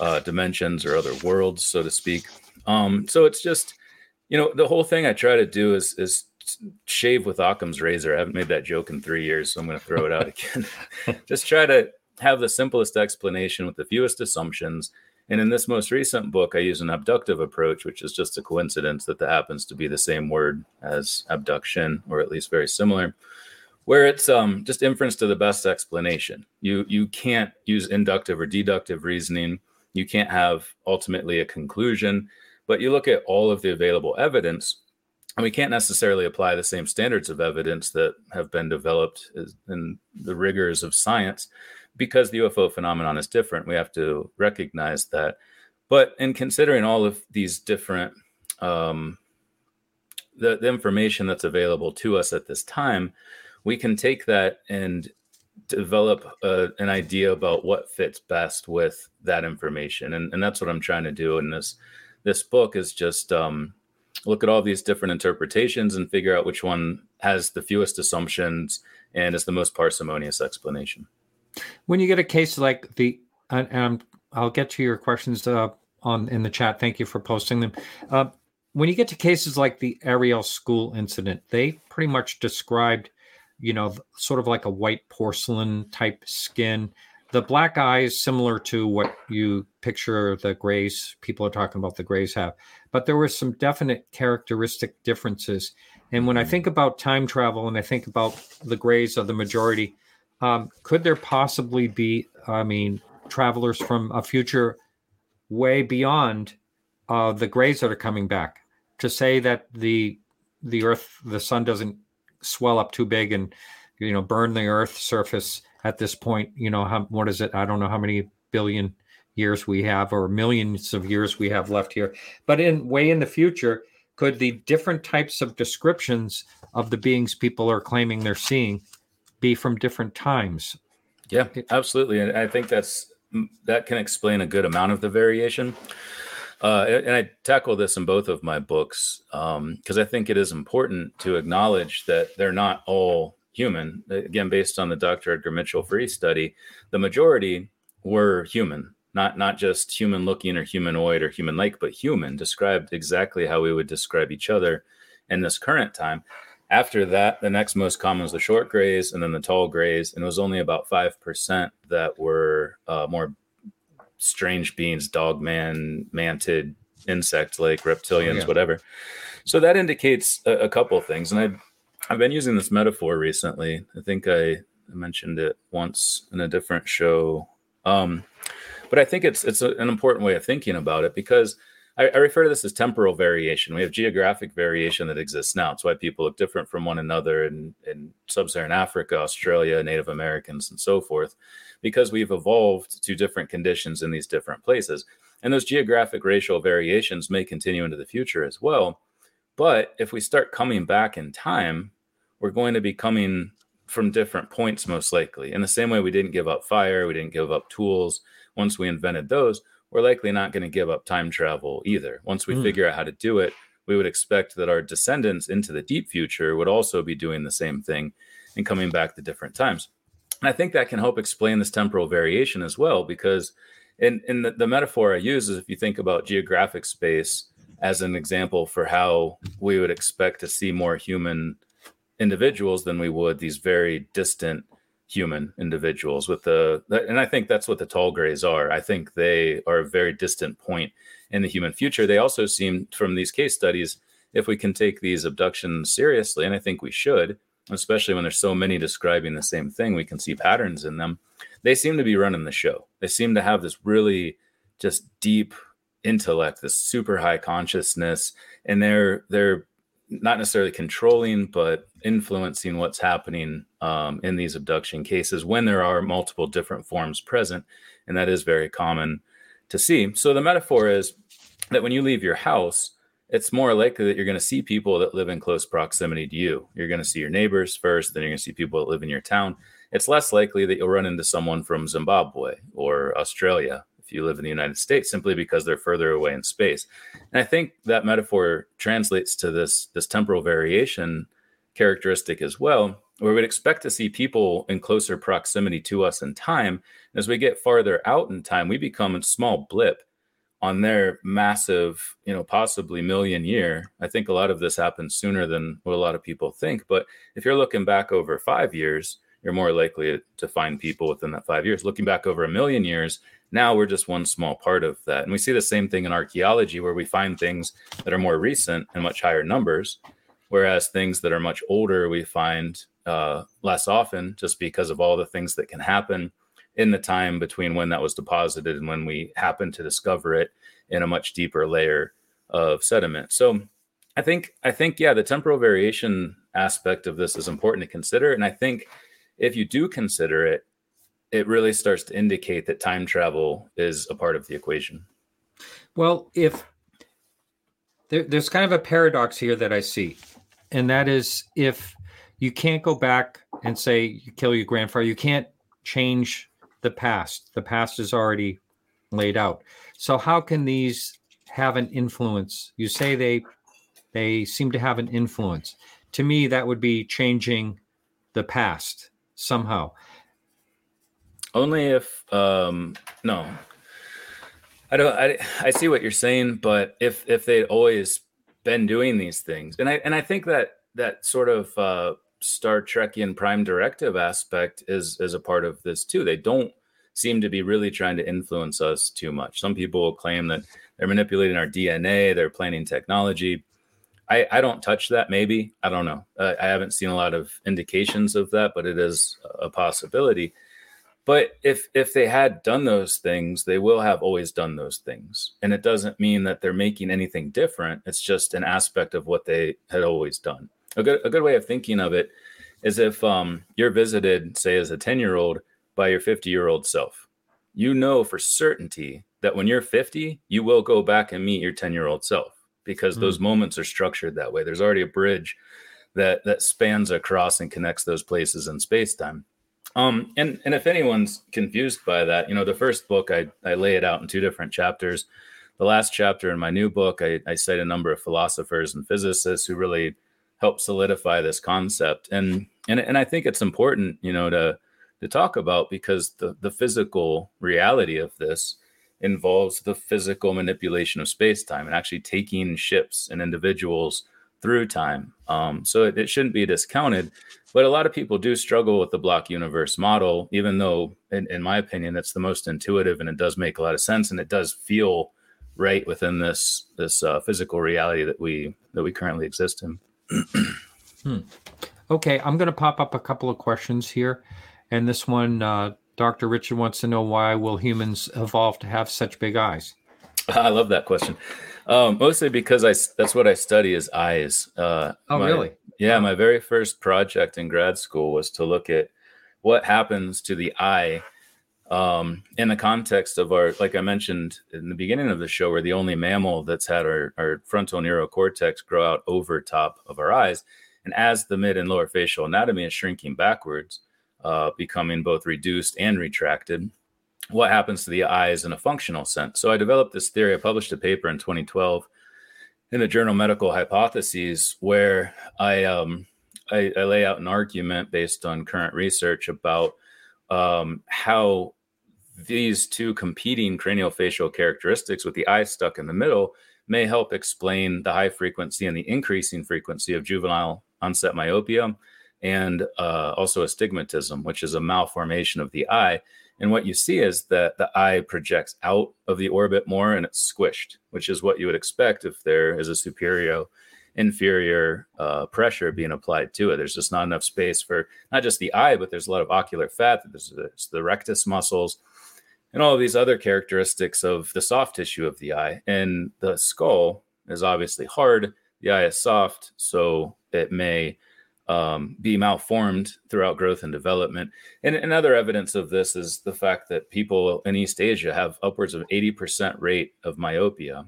uh, dimensions or other worlds, so to speak. Um, so it's just, you know, the whole thing I try to do is is shave with Occam's razor. I haven't made that joke in three years, so I'm going to throw it out again. just try to have the simplest explanation with the fewest assumptions and in this most recent book, I use an abductive approach, which is just a coincidence that that happens to be the same word as abduction, or at least very similar, where it's um, just inference to the best explanation. You you can't use inductive or deductive reasoning. You can't have ultimately a conclusion, but you look at all of the available evidence, and we can't necessarily apply the same standards of evidence that have been developed in the rigors of science because the UFO phenomenon is different, we have to recognize that. But in considering all of these different um, the, the information that's available to us at this time, we can take that and develop a, an idea about what fits best with that information, and, and that's what I'm trying to do in this this book is just um, look at all these different interpretations and figure out which one has the fewest assumptions and is the most parsimonious explanation.
When you get a case like the, and, and I'll get to your questions uh, on in the chat. Thank you for posting them. Uh, when you get to cases like the Ariel school incident, they pretty much described, you know, sort of like a white porcelain type skin. The black eyes, similar to what you picture the grays, people are talking about the grays have, but there were some definite characteristic differences. And when I think about time travel and I think about the grays of the majority, um, could there possibly be, I mean, travelers from a future way beyond uh, the grays that are coming back to say that the the Earth, the sun doesn't swell up too big and you know burn the Earth surface at this point? You know, how, what is it? I don't know how many billion years we have or millions of years we have left here. But in way in the future, could the different types of descriptions of the beings people are claiming they're seeing be from different times.
Yeah, absolutely. And I think that's that can explain a good amount of the variation. Uh, and I tackle this in both of my books because um, I think it is important to acknowledge that they're not all human. Again, based on the Dr. Edgar Mitchell Free study, the majority were human, not not just human looking or humanoid or human like, but human, described exactly how we would describe each other in this current time. After that, the next most common was the short grays and then the tall grays. And it was only about 5% that were uh, more strange beings, dog man, mantid, insect like reptilians, oh, yeah. whatever. So that indicates a, a couple of things. And I've, I've been using this metaphor recently. I think I mentioned it once in a different show. Um, but I think it's it's a, an important way of thinking about it because I, I, refer to this as temporal variation. We have geographic variation that exists now. It's why people look different from one another in, in sub Saharan Africa, Australia, Native Americans, and so forth, because we've evolved to different conditions in these different places. And those geographic racial variations may continue into the future as well. But if we start coming back in time, we're going to be coming from different points, most likely. In the same way we didn't give up fire, we didn't give up tools. Once we invented those, we're likely not going to give up time travel either. Once we mm. figure out how to do it, we would expect that our descendants into the deep future would also be doing the same thing and coming back to different times. And I think that can help explain this temporal variation as well, because in, in the, the metaphor I use is if you think about geographic space as an example for how we would expect to see more human individuals than we would these very distant human individuals with the and i think that's what the tall grays are. I think they are a very distant point in the human future. They also seem from these case studies if we can take these abductions seriously and i think we should especially when there's so many describing the same thing we can see patterns in them they seem to be running the show. They seem to have this really just deep intellect this super high consciousness and they're they're not necessarily controlling, but influencing what's happening um, in these abduction cases when there are multiple different forms present. And that is very common to see. So the metaphor is that when you leave your house, it's more likely that you're going to see people that live in close proximity to you. You're going to see your neighbors first, then you're going to see people that live in your town. It's less likely that you'll run into someone from Zimbabwe or Australia if you live in the United States, simply because they're further away in space. And I think that metaphor translates to this this temporal variation characteristic as well, where we'd expect to see people in closer proximity to us in time. As we get farther out in time, we become a small blip on their massive, you know, possibly million year. I think a lot of this happens sooner than what a lot of people think. But if you're looking back over five years, you're more likely to find people within that five years. Looking back over a million years, now we're just one small part of that. And we see the same thing in archaeology where we find things that are more recent and much higher numbers, whereas things that are much older we find uh, less often just because of all the things that can happen in the time between when that was deposited and when we happen to discover it in a much deeper layer of sediment. So I think I think yeah, the temporal variation aspect of this is important to consider. And I think if you do consider it, it really starts to indicate that time travel is a part of the equation.
Well, if there, there's kind of a paradox here that I see, and that is if you can't go back and say you kill your grandfather, you can't change the past. The past is already laid out. So how can these have an influence? You say they they seem to have an influence. To me, that would be changing the past somehow.
Only if um no. I don't I I see what you're saying, but if if they'd always been doing these things. And I and I think that that sort of uh Star Trekian prime directive aspect is is a part of this too. They don't seem to be really trying to influence us too much. Some people will claim that they're manipulating our DNA, they're planning technology. I, I don't touch that. Maybe I don't know. Uh, I haven't seen a lot of indications of that, but it is a possibility. But if if they had done those things, they will have always done those things. And it doesn't mean that they're making anything different. It's just an aspect of what they had always done. A good a good way of thinking of it is if um, you're visited, say, as a 10 year old by your 50 year old self, you know for certainty that when you're 50, you will go back and meet your 10 year old self because mm. those moments are structured that way. There's already a bridge that that spans across and connects those places in space time. Um, and and if anyone's confused by that, you know, the first book I I lay it out in two different chapters. The last chapter in my new book, I, I cite a number of philosophers and physicists who really help solidify this concept. And and and I think it's important, you know, to to talk about because the the physical reality of this involves the physical manipulation of space time and actually taking ships and individuals through time. Um, so it, it, shouldn't be discounted. But a lot of people do struggle with the block universe model, even though, in, in, my opinion, it's the most intuitive and it does make a lot of sense and it does feel right within this this uh, physical reality that we that we currently exist in.
hmm. Okay, I'm going to pop up a couple of questions here, and this one, uh, Dr. Richard wants to know why will humans evolve to have such big eyes?
I love that question. Um, mostly because I that's what I study is eyes.
Uh, oh, my, really?
Yeah, my very first project in grad school was to look at what happens to the eye um, in the context of our, like I mentioned in the beginning of the show, we're the only mammal that's had our, our frontal neurocortex grow out over top of our eyes. And as the mid and lower facial anatomy is shrinking backwards, uh, becoming both reduced and retracted, what happens to the eyes in a functional sense. So I developed this theory. I published a paper in 2012 in the journal Medical Hypotheses, where I um, I, I, lay out an argument based on current research about um, how these two competing craniofacial characteristics with the eye stuck in the middle may help explain the high frequency and the increasing frequency of juvenile onset myopia and uh, also astigmatism, which is a malformation of the eye. And what you see is that the eye projects out of the orbit more and it's squished, which is what you would expect if there is a superior inferior uh, pressure being applied to it. There's just not enough space for not just the eye, but there's a lot of ocular fat. There's, the rectus muscles and all of these other characteristics of the soft tissue of the eye. And the skull is obviously hard. The eye is soft, so it may um, be malformed throughout growth and development. And another evidence of this is the fact that people in East Asia have upwards of 80% rate of myopia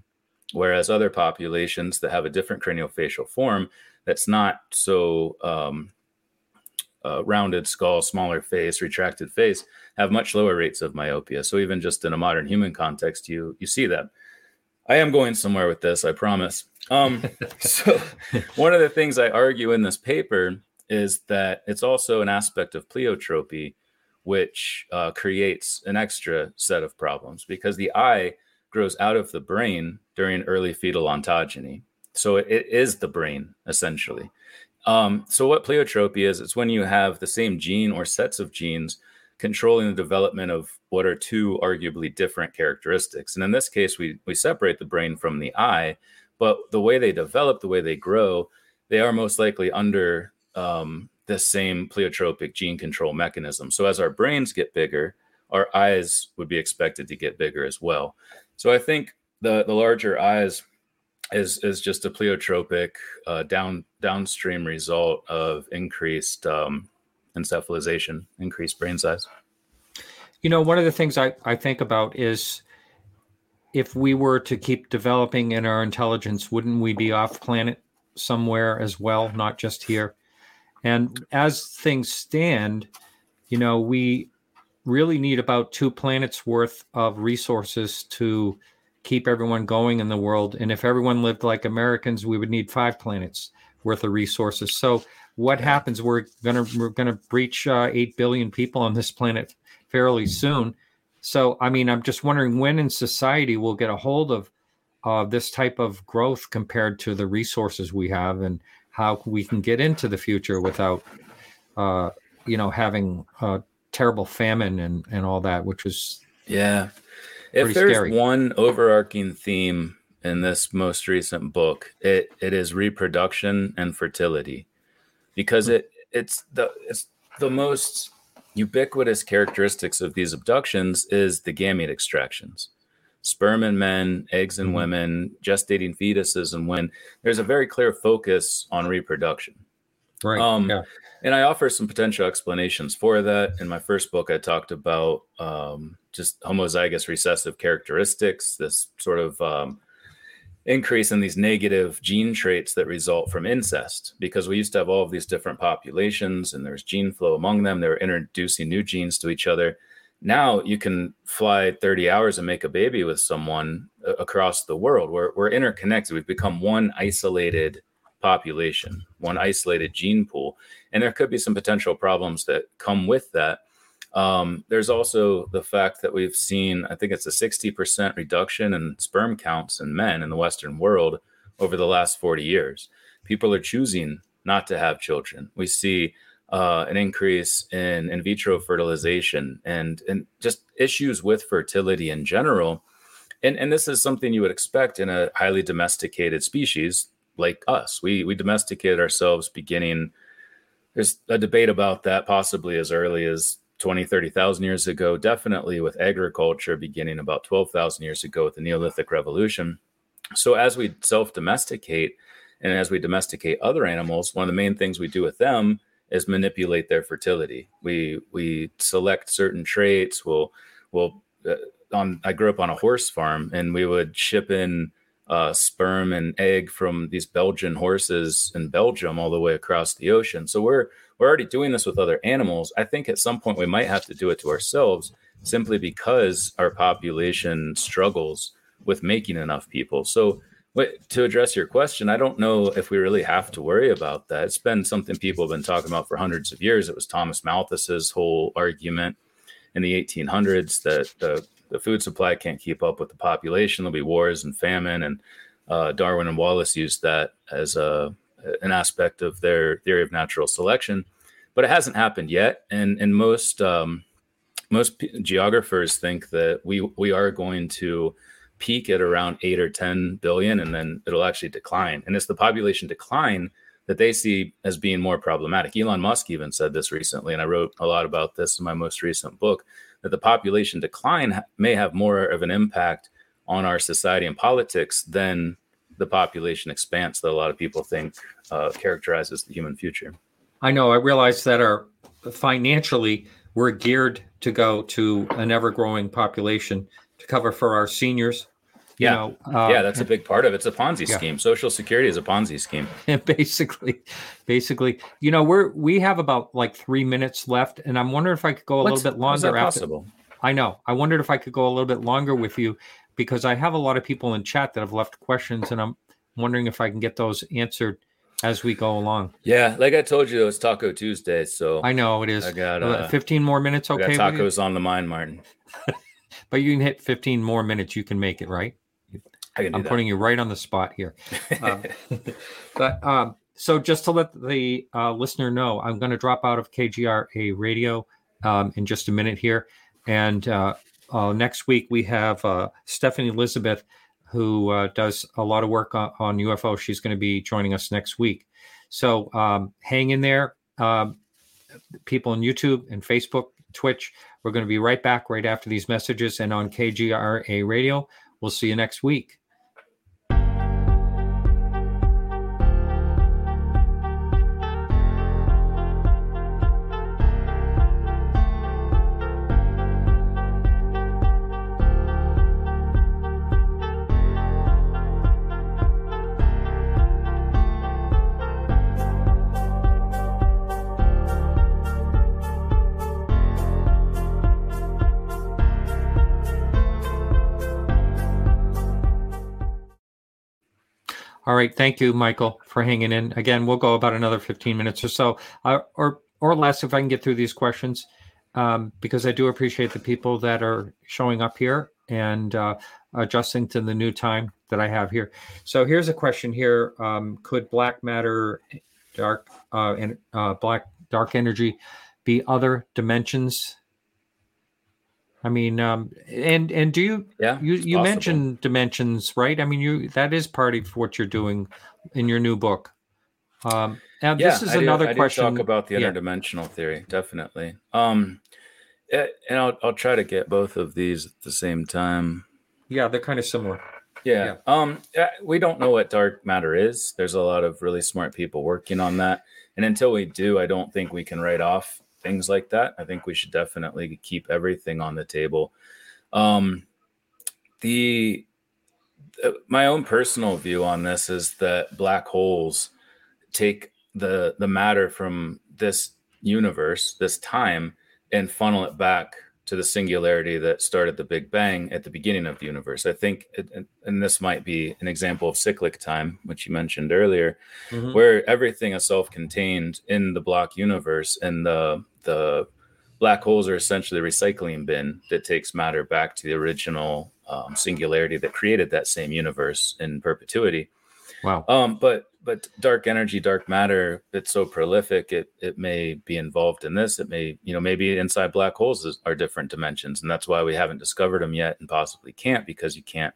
Whereas other populations that have a different craniofacial form that's not so um, uh, rounded skull, smaller face, retracted face, have much lower rates of myopia. So even just in a modern human context, you you see that. I am going somewhere with this, I promise. Um, so one of the things I argue in this paper is that it's also an aspect of pleiotropy, which uh, creates an extra set of problems because the eye grows out of the brain during early fetal ontogeny. So it, it is the brain essentially. Um, so what pleiotropy is, it's when you have the same gene or sets of genes controlling the development of what are two arguably different characteristics. And in this case, we we separate the brain from the eye, but the way they develop, the way they grow, they are most likely under um, the same pleiotropic gene control mechanism. So as our brains get bigger, our eyes would be expected to get bigger as well. So I think the the larger eyes is is just a pleiotropic uh, down downstream result of increased um, encephalization, increased brain size.
You know, one of the things I, I think about is if we were to keep developing in our intelligence, wouldn't we be off planet somewhere as well, not just here? And as things stand, you know, we really need about two planets worth of resources to keep everyone going in the world. And if everyone lived like Americans, we would need five planets worth of resources. So what happens? We're gonna we're gonna breach uh, eight billion people on this planet fairly soon. So I mean, I'm just wondering when in society we'll get a hold of uh, this type of growth compared to the resources we have, and how we can get into the future without, uh, you know, having uh, terrible famine and and all that, which was
yeah. If there's scary. one overarching theme in this most recent book, it it is reproduction and fertility, because mm-hmm. it it's the it's the most ubiquitous characteristics of these abductions is the gamete extractions sperm in men, eggs in mm-hmm. women, gestating fetuses and when there's a very clear focus on reproduction.
Right. Um, yeah.
And I offer some potential explanations for that. In my first book, I talked about um, just homozygous recessive characteristics, this sort of um, increase in these negative gene traits that result from incest, because we used to have all of these different populations and there's gene flow among them. They were introducing new genes to each other. Now you can fly 30 hours and make a baby with someone uh, across the world. We're, we're interconnected. We've become one isolated population, one isolated gene pool. And there could be some potential problems that come with that. Um, there's also the fact that we've seen, I think it's a 60% reduction in sperm counts in men in the Western world over the last 40 years. People are choosing not to have children. We see uh, an increase in in vitro fertilization and and just issues with fertility in general. And and this is something you would expect in a highly domesticated species like us. We we domesticated ourselves beginning. There's a debate about that possibly as early as 20, 30,000 years ago, definitely with agriculture beginning about 12,000 years ago with the Neolithic Revolution. So as we self domesticate and as we domesticate other animals, one of the main things we do with them is manipulate their fertility. We we select certain traits. We'll we'll uh, on. I grew up on a horse farm, and we would ship in uh, sperm and egg from these Belgian horses in Belgium all the way across the ocean. So we're we're already doing this with other animals. I think at some point we might have to do it to ourselves simply because our population struggles with making enough people. So to address your question, I don't know if we really have to worry about that. It's been something people have been talking about for hundreds of years. It was Thomas Malthus's whole argument in the 1800s that the, the food supply can't keep up with the population. There'll be wars and famine. And uh, Darwin and Wallace used that as a, an aspect of their theory of natural selection. But it hasn't happened yet. And, and most, um, most geographers think that we, we are going to peak at around eight or 10 billion, and then it'll actually decline. And it's the population decline that they see as being more problematic. Elon Musk even said this recently, and I wrote a lot about this in my most recent book that the population decline may have more of an impact on our society and politics than the population expanse that a lot of people think uh, characterizes the human future.
I know. I realize that our financially we're geared to go to an ever growing population to cover for our seniors
yeah. Know, uh, yeah, that's a big part of it. It's a Ponzi yeah. scheme. Social Security is a Ponzi scheme.
basically, basically, you know, we're we have about like three minutes left, and I'm wondering if I could go a What's, little bit longer.
After, possible?
I know. I wondered if I could go a little bit longer with you because I have a lot of people in chat that have left questions, and I'm wondering if I can get those answered as we go along.
Yeah, like I told you, it's Taco Tuesday, so
I know it is. I got uh, 15 more minutes. Okay,
tacos on the mind, Martin.
but you can hit 15 more minutes. You can make it right. I'm that. putting you right on the spot here. Uh, but um, so just to let the uh, listener know, I'm going to drop out of KGRA radio um, in just a minute here. And uh, next week we have uh, Stephanie Elizabeth, who uh, does a lot of work on, on, UFO. She's going to be joining us next week. So um, hang in there. Um, people on YouTube and Facebook, Twitch, we're going to be right back right after these messages and on KGRA radio. We'll see you next week. All right, thank you, Michael, for hanging in. Again, we'll go about another 15 minutes or so, uh, or or less, if I can get through these questions, um, because I do appreciate the people that are showing up here and uh, adjusting to the new time that I have here. So here's a question here: um, Could black matter, dark uh, and uh, black dark energy, be other dimensions I mean, um, and and do you?
Yeah,
you you possible. mentioned dimensions, right? I mean, you that is part of what you're doing in your new book. Um,
and yeah, this is I another do, question. talk about the interdimensional yeah. theory, definitely. Um, eh, and I'll I'll try to get both of these at the same time.
Yeah, they're kind of similar.
Yeah. yeah. Um, eh, we don't know what dark matter is. There's a lot of really smart people working on that, and until we do, I don't think we can write off things like that. I think we should definitely keep everything on the table. Um, the uh, my own personal view on this is that black holes take the the matter from this universe, this time, and funnel it back to the singularity that started the Big Bang at the beginning of the universe. I think, it, and this might be an example of cyclic time, which you mentioned earlier, mm-hmm. where everything is self-contained in the block universe, and the the black holes are essentially a recycling bin that takes matter back to the original um, singularity that created that same universe in perpetuity.
Wow.
Um, but but dark energy, dark matter, it's so prolific. It it may be involved in this. It may you know maybe inside black holes are different dimensions, and that's why we haven't discovered them yet, and possibly can't because you can't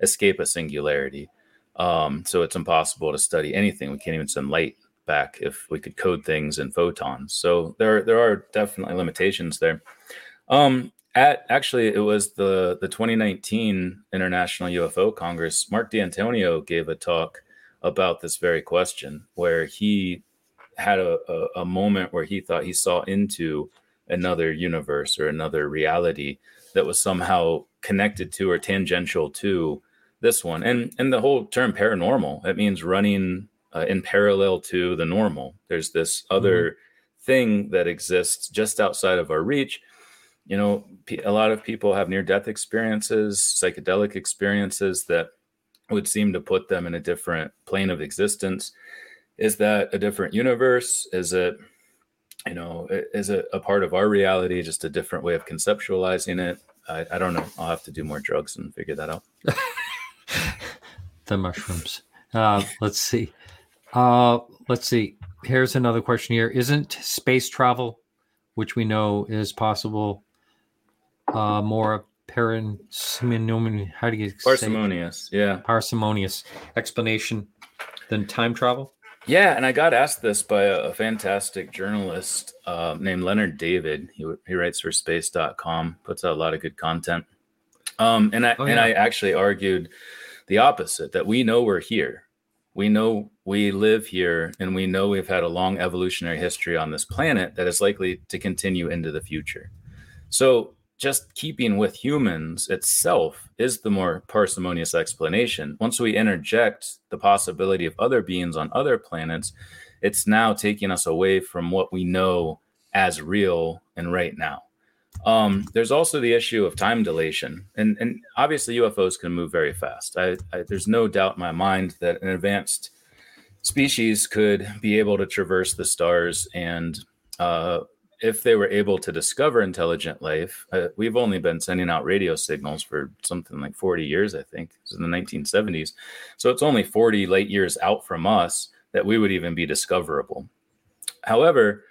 escape a singularity. Um, so it's impossible to study anything. We can't even send light back if we could code things in photons. So there there are definitely limitations there. Um, at actually it was the the 2019 International UFO Congress. Marc D'Antonio gave a talk about this very question where he had a, a, a moment where he thought he saw into another universe or another reality that was somehow connected to or tangential to this one and and the whole term paranormal it means running uh, in parallel to the normal. There's this other mm-hmm. thing that exists just outside of our reach. You know, a lot of people have near death experiences, psychedelic experiences that would seem to put them in a different plane of existence. Is that a different universe? Is it, you know, is it a part of our reality, just a different way of conceptualizing it? I, I don't know. I'll have to do more drugs and figure that out.
the mushrooms. Uh, let's see. Uh, let's see. Here's another question here. Isn't space travel, which we know is possible, uh, more parsimonious? How do you
parsimonious?
Say?
Yeah,
parsimonious explanation than time travel.
Yeah, and I got asked this by a, a fantastic journalist uh, named Leonard David. He, he writes for Space.com, puts out a lot of good content. Um, and I oh, yeah. and I actually argued the opposite that we know we're here. We know we live here, and we know we've had a long evolutionary history on this planet that is likely to continue into the future. So just keeping with humans itself is the more parsimonious explanation. Once we interject the possibility of other beings on other planets, it's now taking us away from what we know as real and right now. Um, there's also the issue of time dilation, and and obviously UFOs can move very fast. I, I, there's no doubt in my mind that an advanced species could be able to traverse the stars and uh, if they were able to discover intelligent life, uh, we've only been sending out radio signals for something like 40 years, I think, in the 1970s. So it's only 40 light years out from us that we would even be discoverable. However,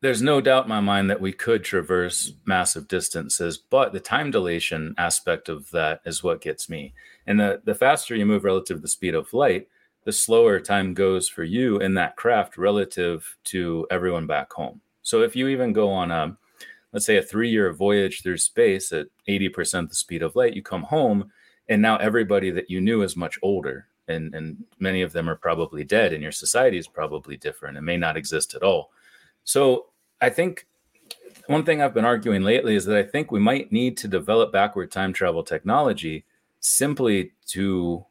there's no doubt in my mind that we could traverse massive distances, but the time dilation aspect of that is what gets me. And the, the faster you move relative to the speed of light, the slower time goes for you in that craft relative to everyone back home. So if you even go on a, let's say, a three year voyage through space at 80% the speed of light, you come home and now everybody that you knew is much older. And, and many of them are probably dead, and your society is probably different and may not exist at all. So I think one thing I've been arguing lately is that I think we might need to develop backward time travel technology simply to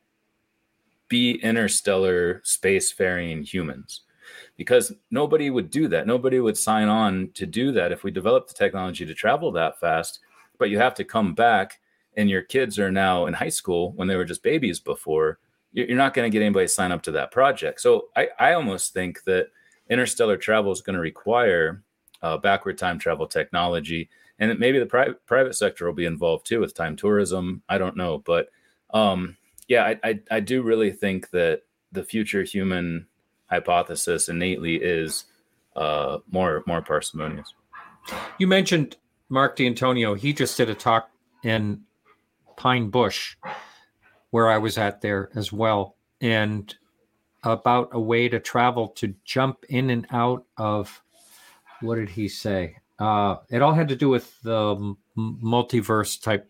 be interstellar spacefaring humans because nobody would do that. Nobody would sign on to do that if we developed the technology to travel that fast. But you have to come back, and your kids are now in high school when they were just babies before. You're not going to get anybody to sign up to that project. So I, I almost think that interstellar travel is going to require uh, backward time travel technology, and maybe the pri- private sector will be involved too with time tourism. I don't know, but um, yeah, I, I, I do really think that the future human hypothesis innately is uh, more more parsimonious.
You mentioned Marc D'Antonio. He just did a talk in Pine Bush, where I was at there as well, and about a way to travel to jump in and out of what did he say? Uh, it all had to do with the multiverse type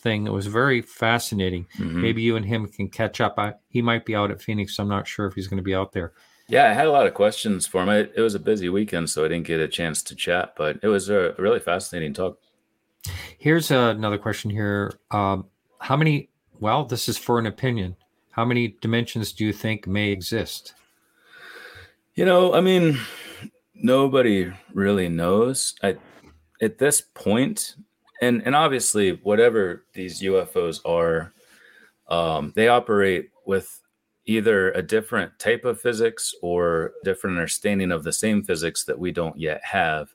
thing. It was very fascinating. Mm-hmm. Maybe you and him can catch up. I, he might be out at Phoenix. I'm not sure if he's going to be out there.
Yeah, I had a lot of questions for him. It, it was a busy weekend, so I didn't get a chance to chat, but it was a really fascinating talk.
Here's another question here. Um, how many, well, this is for an opinion. How many dimensions do you think may exist?
You know, I mean, nobody really knows. I, at this point, and and obviously whatever these UFOs are, um, they operate with either a different type of physics or different understanding of the same physics that we don't yet have.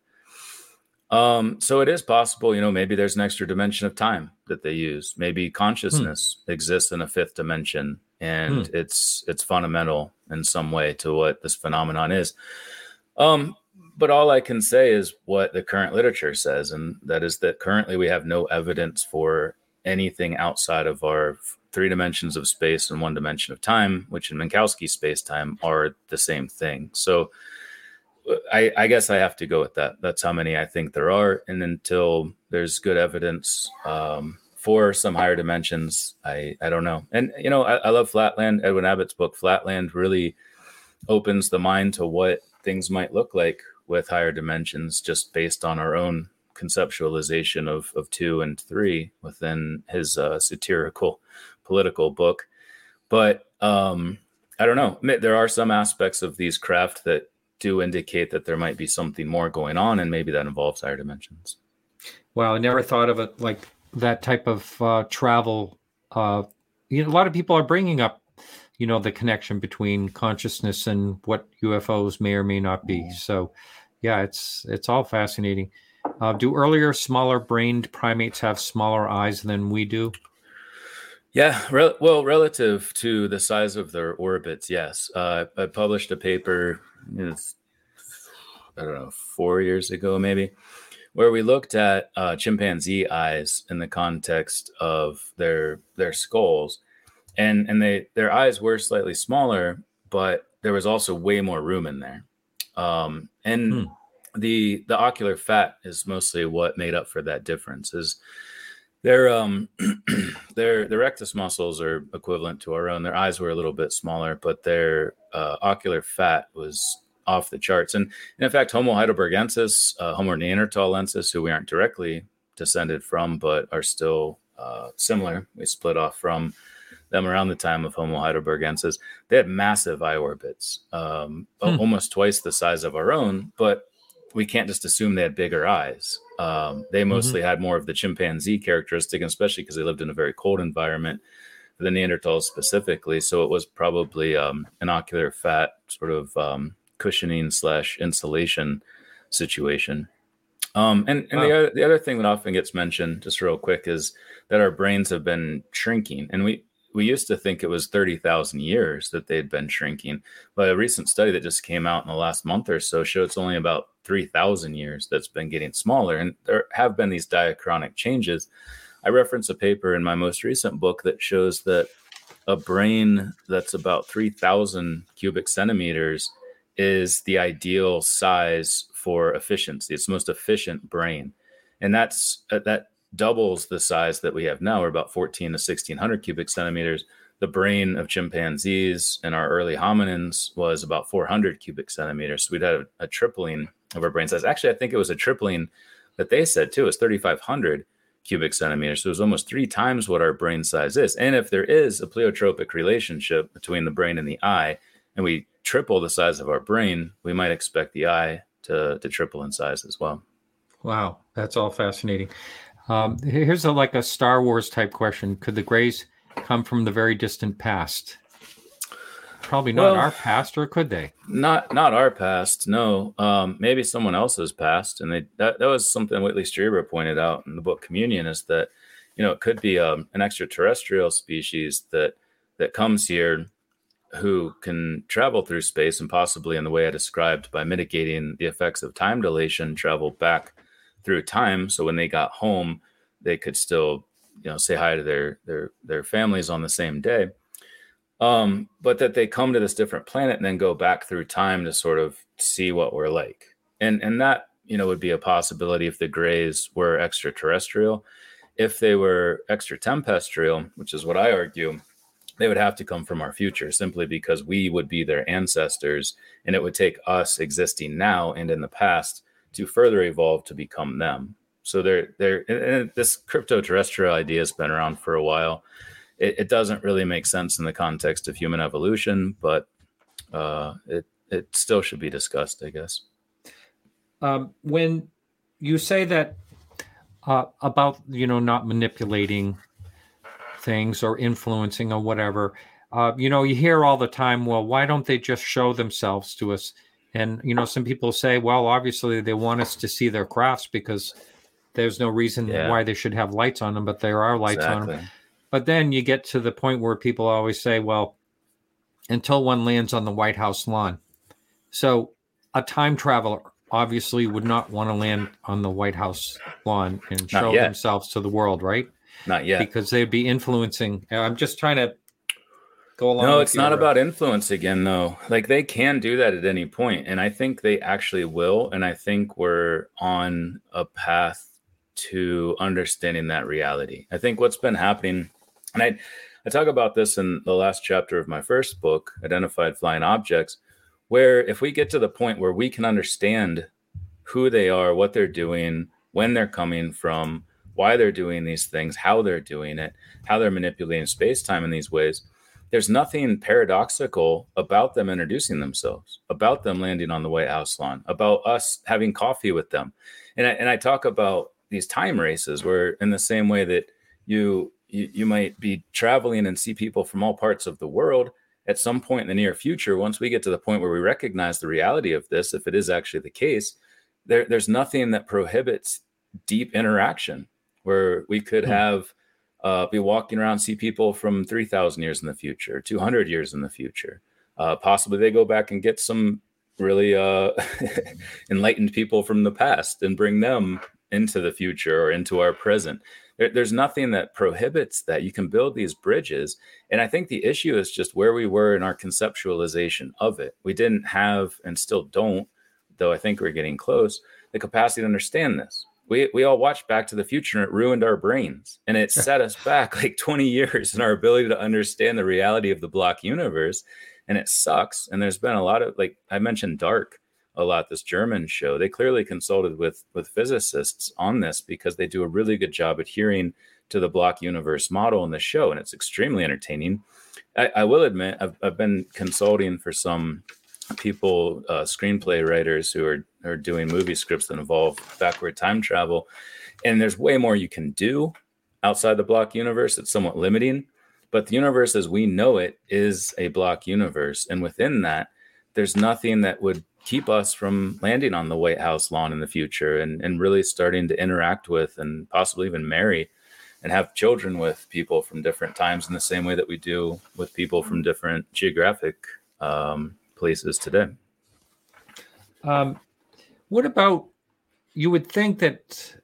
Um, so it is possible, you know, maybe there's an extra dimension of time that they use. Maybe consciousness hmm. exists in a fifth dimension and hmm. it's it's fundamental in some way to what this phenomenon is. Um, but all I can say is what the current literature says, and that is that currently we have no evidence for anything outside of our three dimensions of space and one dimension of time, which in Minkowski space time are the same thing. So I, I, guess I have to go with that. That's how many I think there are. And until there's good evidence um, for some higher dimensions, I, I don't know. And, you know, I, I love Flatland. Edwin Abbott's book, Flatland, really opens the mind to what things might look like with higher dimensions just based on our own conceptualization of, of two and three within his uh, satirical political book. But um, I don't know. There are some aspects of these craft that do indicate that there might be something more going on, and maybe that involves higher dimensions.
Well, I never thought of it like that type of uh, travel uh, you know, a lot of people are bringing up, you know, the connection between consciousness and what UFOs may or may not be. Mm-hmm. So, yeah, it's it's all fascinating. Uh, do earlier, smaller brained primates have smaller eyes than we do?
Yeah, re- well, relative to the size of their orbits, yes. Uh, I published a paper, it's, I don't know, four years ago maybe, where we looked at uh, chimpanzee eyes in the context of their their skulls, and and they their eyes were slightly smaller, but there was also way more room in there, um, and hmm. the the ocular fat is mostly what made up for that difference. Is their um their their rectus muscles are equivalent to our own. Their eyes were a little bit smaller, but their uh, ocular fat was off the charts. And, and in fact, Homo heidelbergensis, uh, Homo neanderthalensis, who we aren't directly descended from, but are still uh, similar, we split off from them around the time of Homo heidelbergensis. They had massive eye orbits, um, hmm. almost twice the size of our own, but we can't just assume they had bigger eyes. Um, they mm-hmm. mostly mm-hmm. had more of the chimpanzee characteristic, especially because they lived in a very cold environment the Neanderthals specifically. So it was probably um, an ocular fat sort of um, cushioning slash insulation situation. Um, and and wow. the, other, the other thing that often gets mentioned, just real quick, is that our brains have been shrinking. And we, we used to think it was 30,000 years that they'd been shrinking. But a recent study that just came out in the last month or so showed it's only about 3,000 years that's been getting smaller. And there have been these diachronic changes. I reference a paper in my most recent book that shows that a brain that's about 3,000 cubic centimeters is the ideal size for efficiency. It's most efficient brain. And that's uh, that doubles the size that we have now. We're about 14 to 1600 cubic centimeters. The brain of chimpanzees and our early hominins was about 400 cubic centimeters. So we'd had a, a tripling of our brain size. Actually, I think it was a tripling that they said too. It's 3,500 cubic centimeters. So it was almost three times what our brain size is. And if there is a pleiotropic relationship between the brain and the eye, and we triple the size of our brain, we might expect the eye to, to triple in size as well.
Wow, that's all fascinating. Um, here's a, like a Star Wars type question: Could the Greys come from the very distant past? Probably not well, our past, or could they?
Not not our past. No, um, maybe someone else's past. And they that, that was something Whitley Strieber pointed out in the book Communion is that you know it could be um, an extraterrestrial species that that comes here who can travel through space and possibly in the way I described by mitigating the effects of time dilation, travel back through time. So when they got home, they could still, you know, say hi to their their their families on the same day. Um, but that they come to this different planet and then go back through time to sort of see what we're like. And and that, you know, would be a possibility if the grays were extraterrestrial. If they were extratempestrial, which is what I argue, they would have to come from our future simply because we would be their ancestors and it would take us existing now and in the past to further evolve to become them. So they're they're and this crypto terrestrial idea has been around for a while. It, it, doesn't really make sense in the context of human evolution, but uh, it it still should be discussed, I guess.
Um, when you say that uh, about you know not manipulating things or influencing or whatever, uh, you know you hear all the time. Well, why don't they just show themselves to us? And you know, some people say, well, obviously they want us to see their crafts because there's no reason yeah. why they should have lights on them, but there are lights exactly. on them. But then you get to the point where people always say, well, until one lands on the White House lawn. So a time traveler obviously would not want to land on the White House lawn and show themselves to the world, right?
Not yet.
Because they'd be influencing. I'm just trying to
go along. No, it's not about influence again, though. Like they can do that at any point, and I think they actually will. And I think we're on a path to understanding that reality. I think what's been happening, and I, I talk about this in the last chapter of my first book, Identified Flying Objects, where if we get to the point where we can understand who they are, what they're doing, when they're coming from, why they're doing these things, how they're doing it, how they're manipulating space time in these ways, there's nothing paradoxical about them introducing themselves, about them landing on the White House lawn, about us having coffee with them. And I, and I talk about these time races where in the same way that you you, you might be traveling and see people from all parts of the world at some point in the near future once we get to the point where we recognize the reality of this if it is actually the case there, there's nothing that prohibits deep interaction where we could hmm. have uh, be walking around see people from 3000 years in the future 200 years in the future. Uh, possibly they go back and get some really uh, enlightened people from the past and bring them into the future or into our present. There, there's nothing that prohibits that. You can build these bridges and i think the issue is just where we were in our conceptualization of it. We didn't have and still don't though i think we're getting close the capacity to understand this we, we all watched back to the future and it ruined our brains. And it set us back like 20 years in our ability to understand the reality of the block universe. And it sucks. And there's been a lot of like i mentioned dark a lot this german show. They clearly consulted with with physicists on this because they do a really good job adhering to the block universe model in the show and it's extremely entertaining. I, I will admit I've, I've been consulting for some people uh, screenplay writers who are, are doing movie scripts that involve backward time travel. And there's way more you can do outside the block universe. It's somewhat limiting but the universe as we know it is a block universe. And within that there's nothing that would keep us from landing on the White House lawn in the future and, and really starting to interact with and possibly even marry and have children with people from different times in the same way that we do with people from different geographic um, places today.
Um, what about you would think that,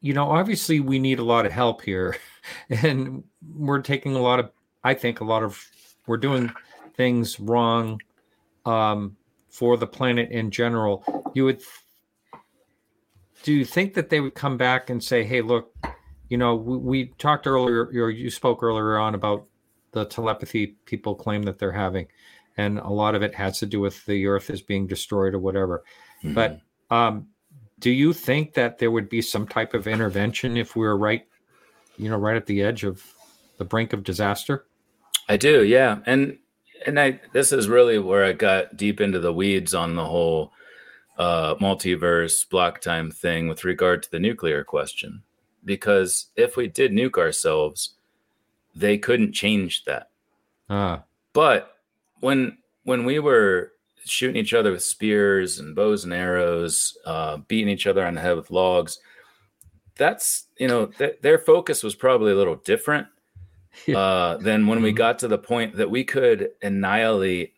you know, obviously we need a lot of help here and we're taking a lot of, I think a lot of, we're doing things wrong. Um, for the planet in general, you would do you think that they would come back and say, "Hey, look, you know, we, we talked earlier, or you spoke earlier on about the telepathy people claim that they're having, and a lot of it has to do with the Earth is being destroyed or whatever." Mm-hmm. But um, do you think that there would be some type of intervention if we were right, you know, right at the edge of the brink of disaster?
I do, yeah, and and I this is really where I got deep into the weeds on the whole uh, multiverse block time thing with regard to the nuclear question. Because if we did nuke ourselves, they couldn't change that. Ah. But when when we were shooting each other with spears and bows and arrows, uh, beating each other on the head with logs, that's you know th- their focus was probably a little different uh, than when we mm-hmm. got to the point that we could annihilate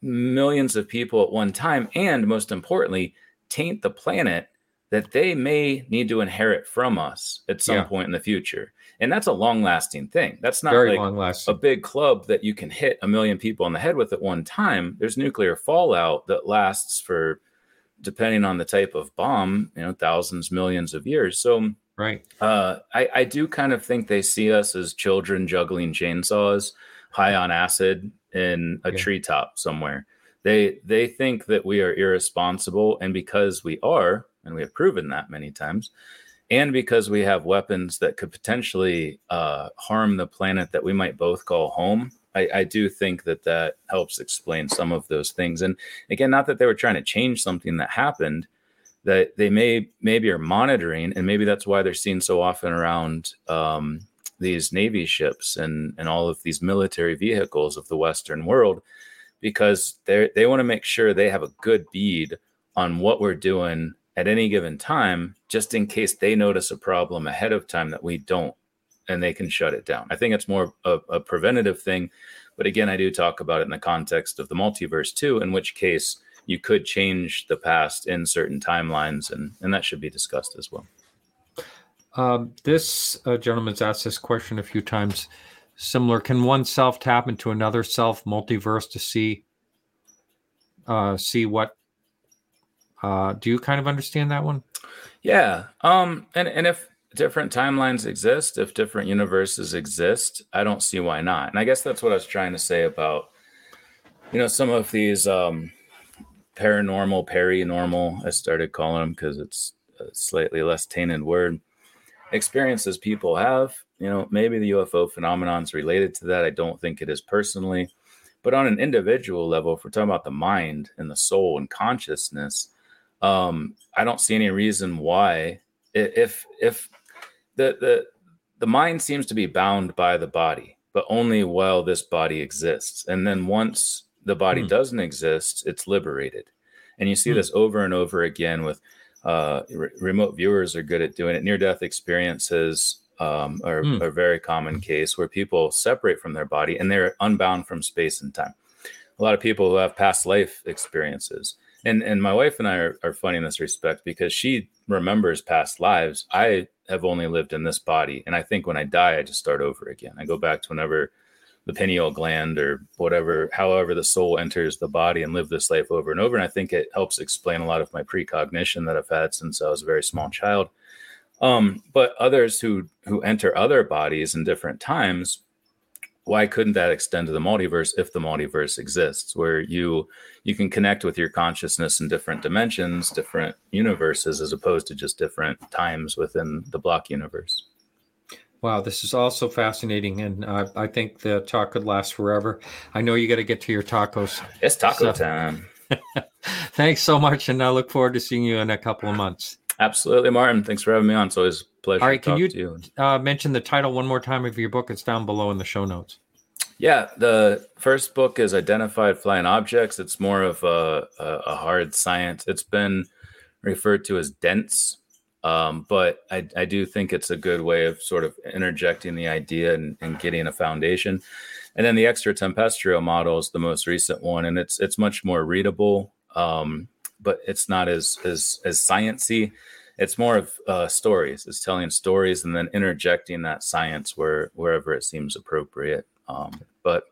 millions of people at one time and most importantly taint the planet that they may need to inherit from us at some yeah. point in the future and that's a long lasting thing that's not Very like a big club that you can hit a million people on the head with at one time there's nuclear fallout that lasts for depending on the type of bomb you know thousands millions of years so
Right.
Uh, I, I do kind of think they see us as children juggling chainsaws high on acid in a yeah. treetop somewhere. They they think that we are irresponsible, and because we are, and we have proven that many times, and because we have weapons that could potentially uh, harm the planet that we might both call home, I, I, do think that that helps explain some of those things. And again, not that they were trying to change something that happened, that they may maybe are monitoring, and maybe that's why they're seen so often around um, these navy ships and and all of these military vehicles of the Western world, because they they want to make sure they have a good bead on what we're doing at any given time, just in case they notice a problem ahead of time that we don't, and they can shut it down. I think it's more a, a preventative thing, but again, I do talk about it in the context of the multiverse too, in which case you could change the past in certain timelines, and and that should be discussed as well.
Um, this uh, gentleman's asked this question a few times. Similar, can one self tap into another self multiverse to see uh, see what? Uh, do you kind of understand that one?
Yeah, um, and and if different timelines exist, if different universes exist, I don't see why not. And I guess that's what I was trying to say about, you know, some of these um, paranormal, peri-normal, I started calling them because it's a slightly less tainted word. Experiences people have, you know, maybe the UFO phenomenon is related to that. I don't think it is personally, but on an individual level, if we're talking about the mind and the soul and consciousness, um, I don't see any reason why, if if the the the mind seems to be bound by the body, but only while this body exists. And then once the body mm. doesn't exist, it's liberated. And you see mm. this over and over again with uh, re- remote viewers are good at doing it. Near death experiences um, are mm. a very common case where people separate from their body and they're unbound from space and time. A lot of people who have past life experiences. And, and my wife and I are, are funny in this respect because she remembers past lives. I have only lived in this body. And I think when I die, I just start over again. I go back to whenever the pineal gland or whatever, however the soul enters the body and live this life over and over. And I think it helps explain a lot of my precognition that I've had since I was a very small child. Um, but others who who enter other bodies in different times why couldn't that extend to the multiverse if the multiverse exists where you you can connect with your consciousness in different dimensions different universes as opposed to just different times within the block universe?
Wow this is also fascinating and uh, i think the talk could last forever. I know you got to get to your tacos.
It's taco so, time.
Thanks so much and i look forward to seeing you in a couple of months.
Absolutely martin. Thanks for having me on. It's always pleasure.
All right, can you, you. Uh, mention the title one more time of your book? It's down below in the show notes.
Yeah, the first book is Identified Flying Objects. It's more of a, a, a hard science. It's been referred to as dense, um, but I, I, do think it's a good way of sort of interjecting the idea and, and getting a foundation. And then the extratempestrial model is the most recent one, and it's it's much more readable, um, but it's not as as as sciency it's more of uh, stories. It's telling stories and then interjecting that science where wherever it seems appropriate. Um, but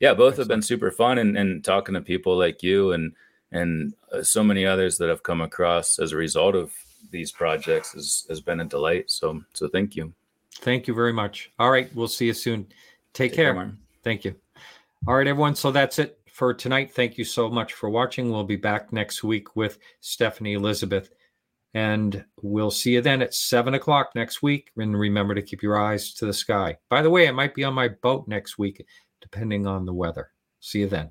yeah, both have been super fun, and, and talking to people like you and and uh, so many others that I've come across as a result of these projects has, has been a delight. So so thank you.
Thank you very much. All right, we'll see you soon. Take, Take care. care thank you. All right, everyone. So that's it for tonight. Thank you so much for watching. We'll be back next week with Stephanie Elizabeth. And we'll see you then at seven o'clock next week. And remember to keep your eyes to the sky. By the way, I might be on my boat next week, depending on the weather. See you then.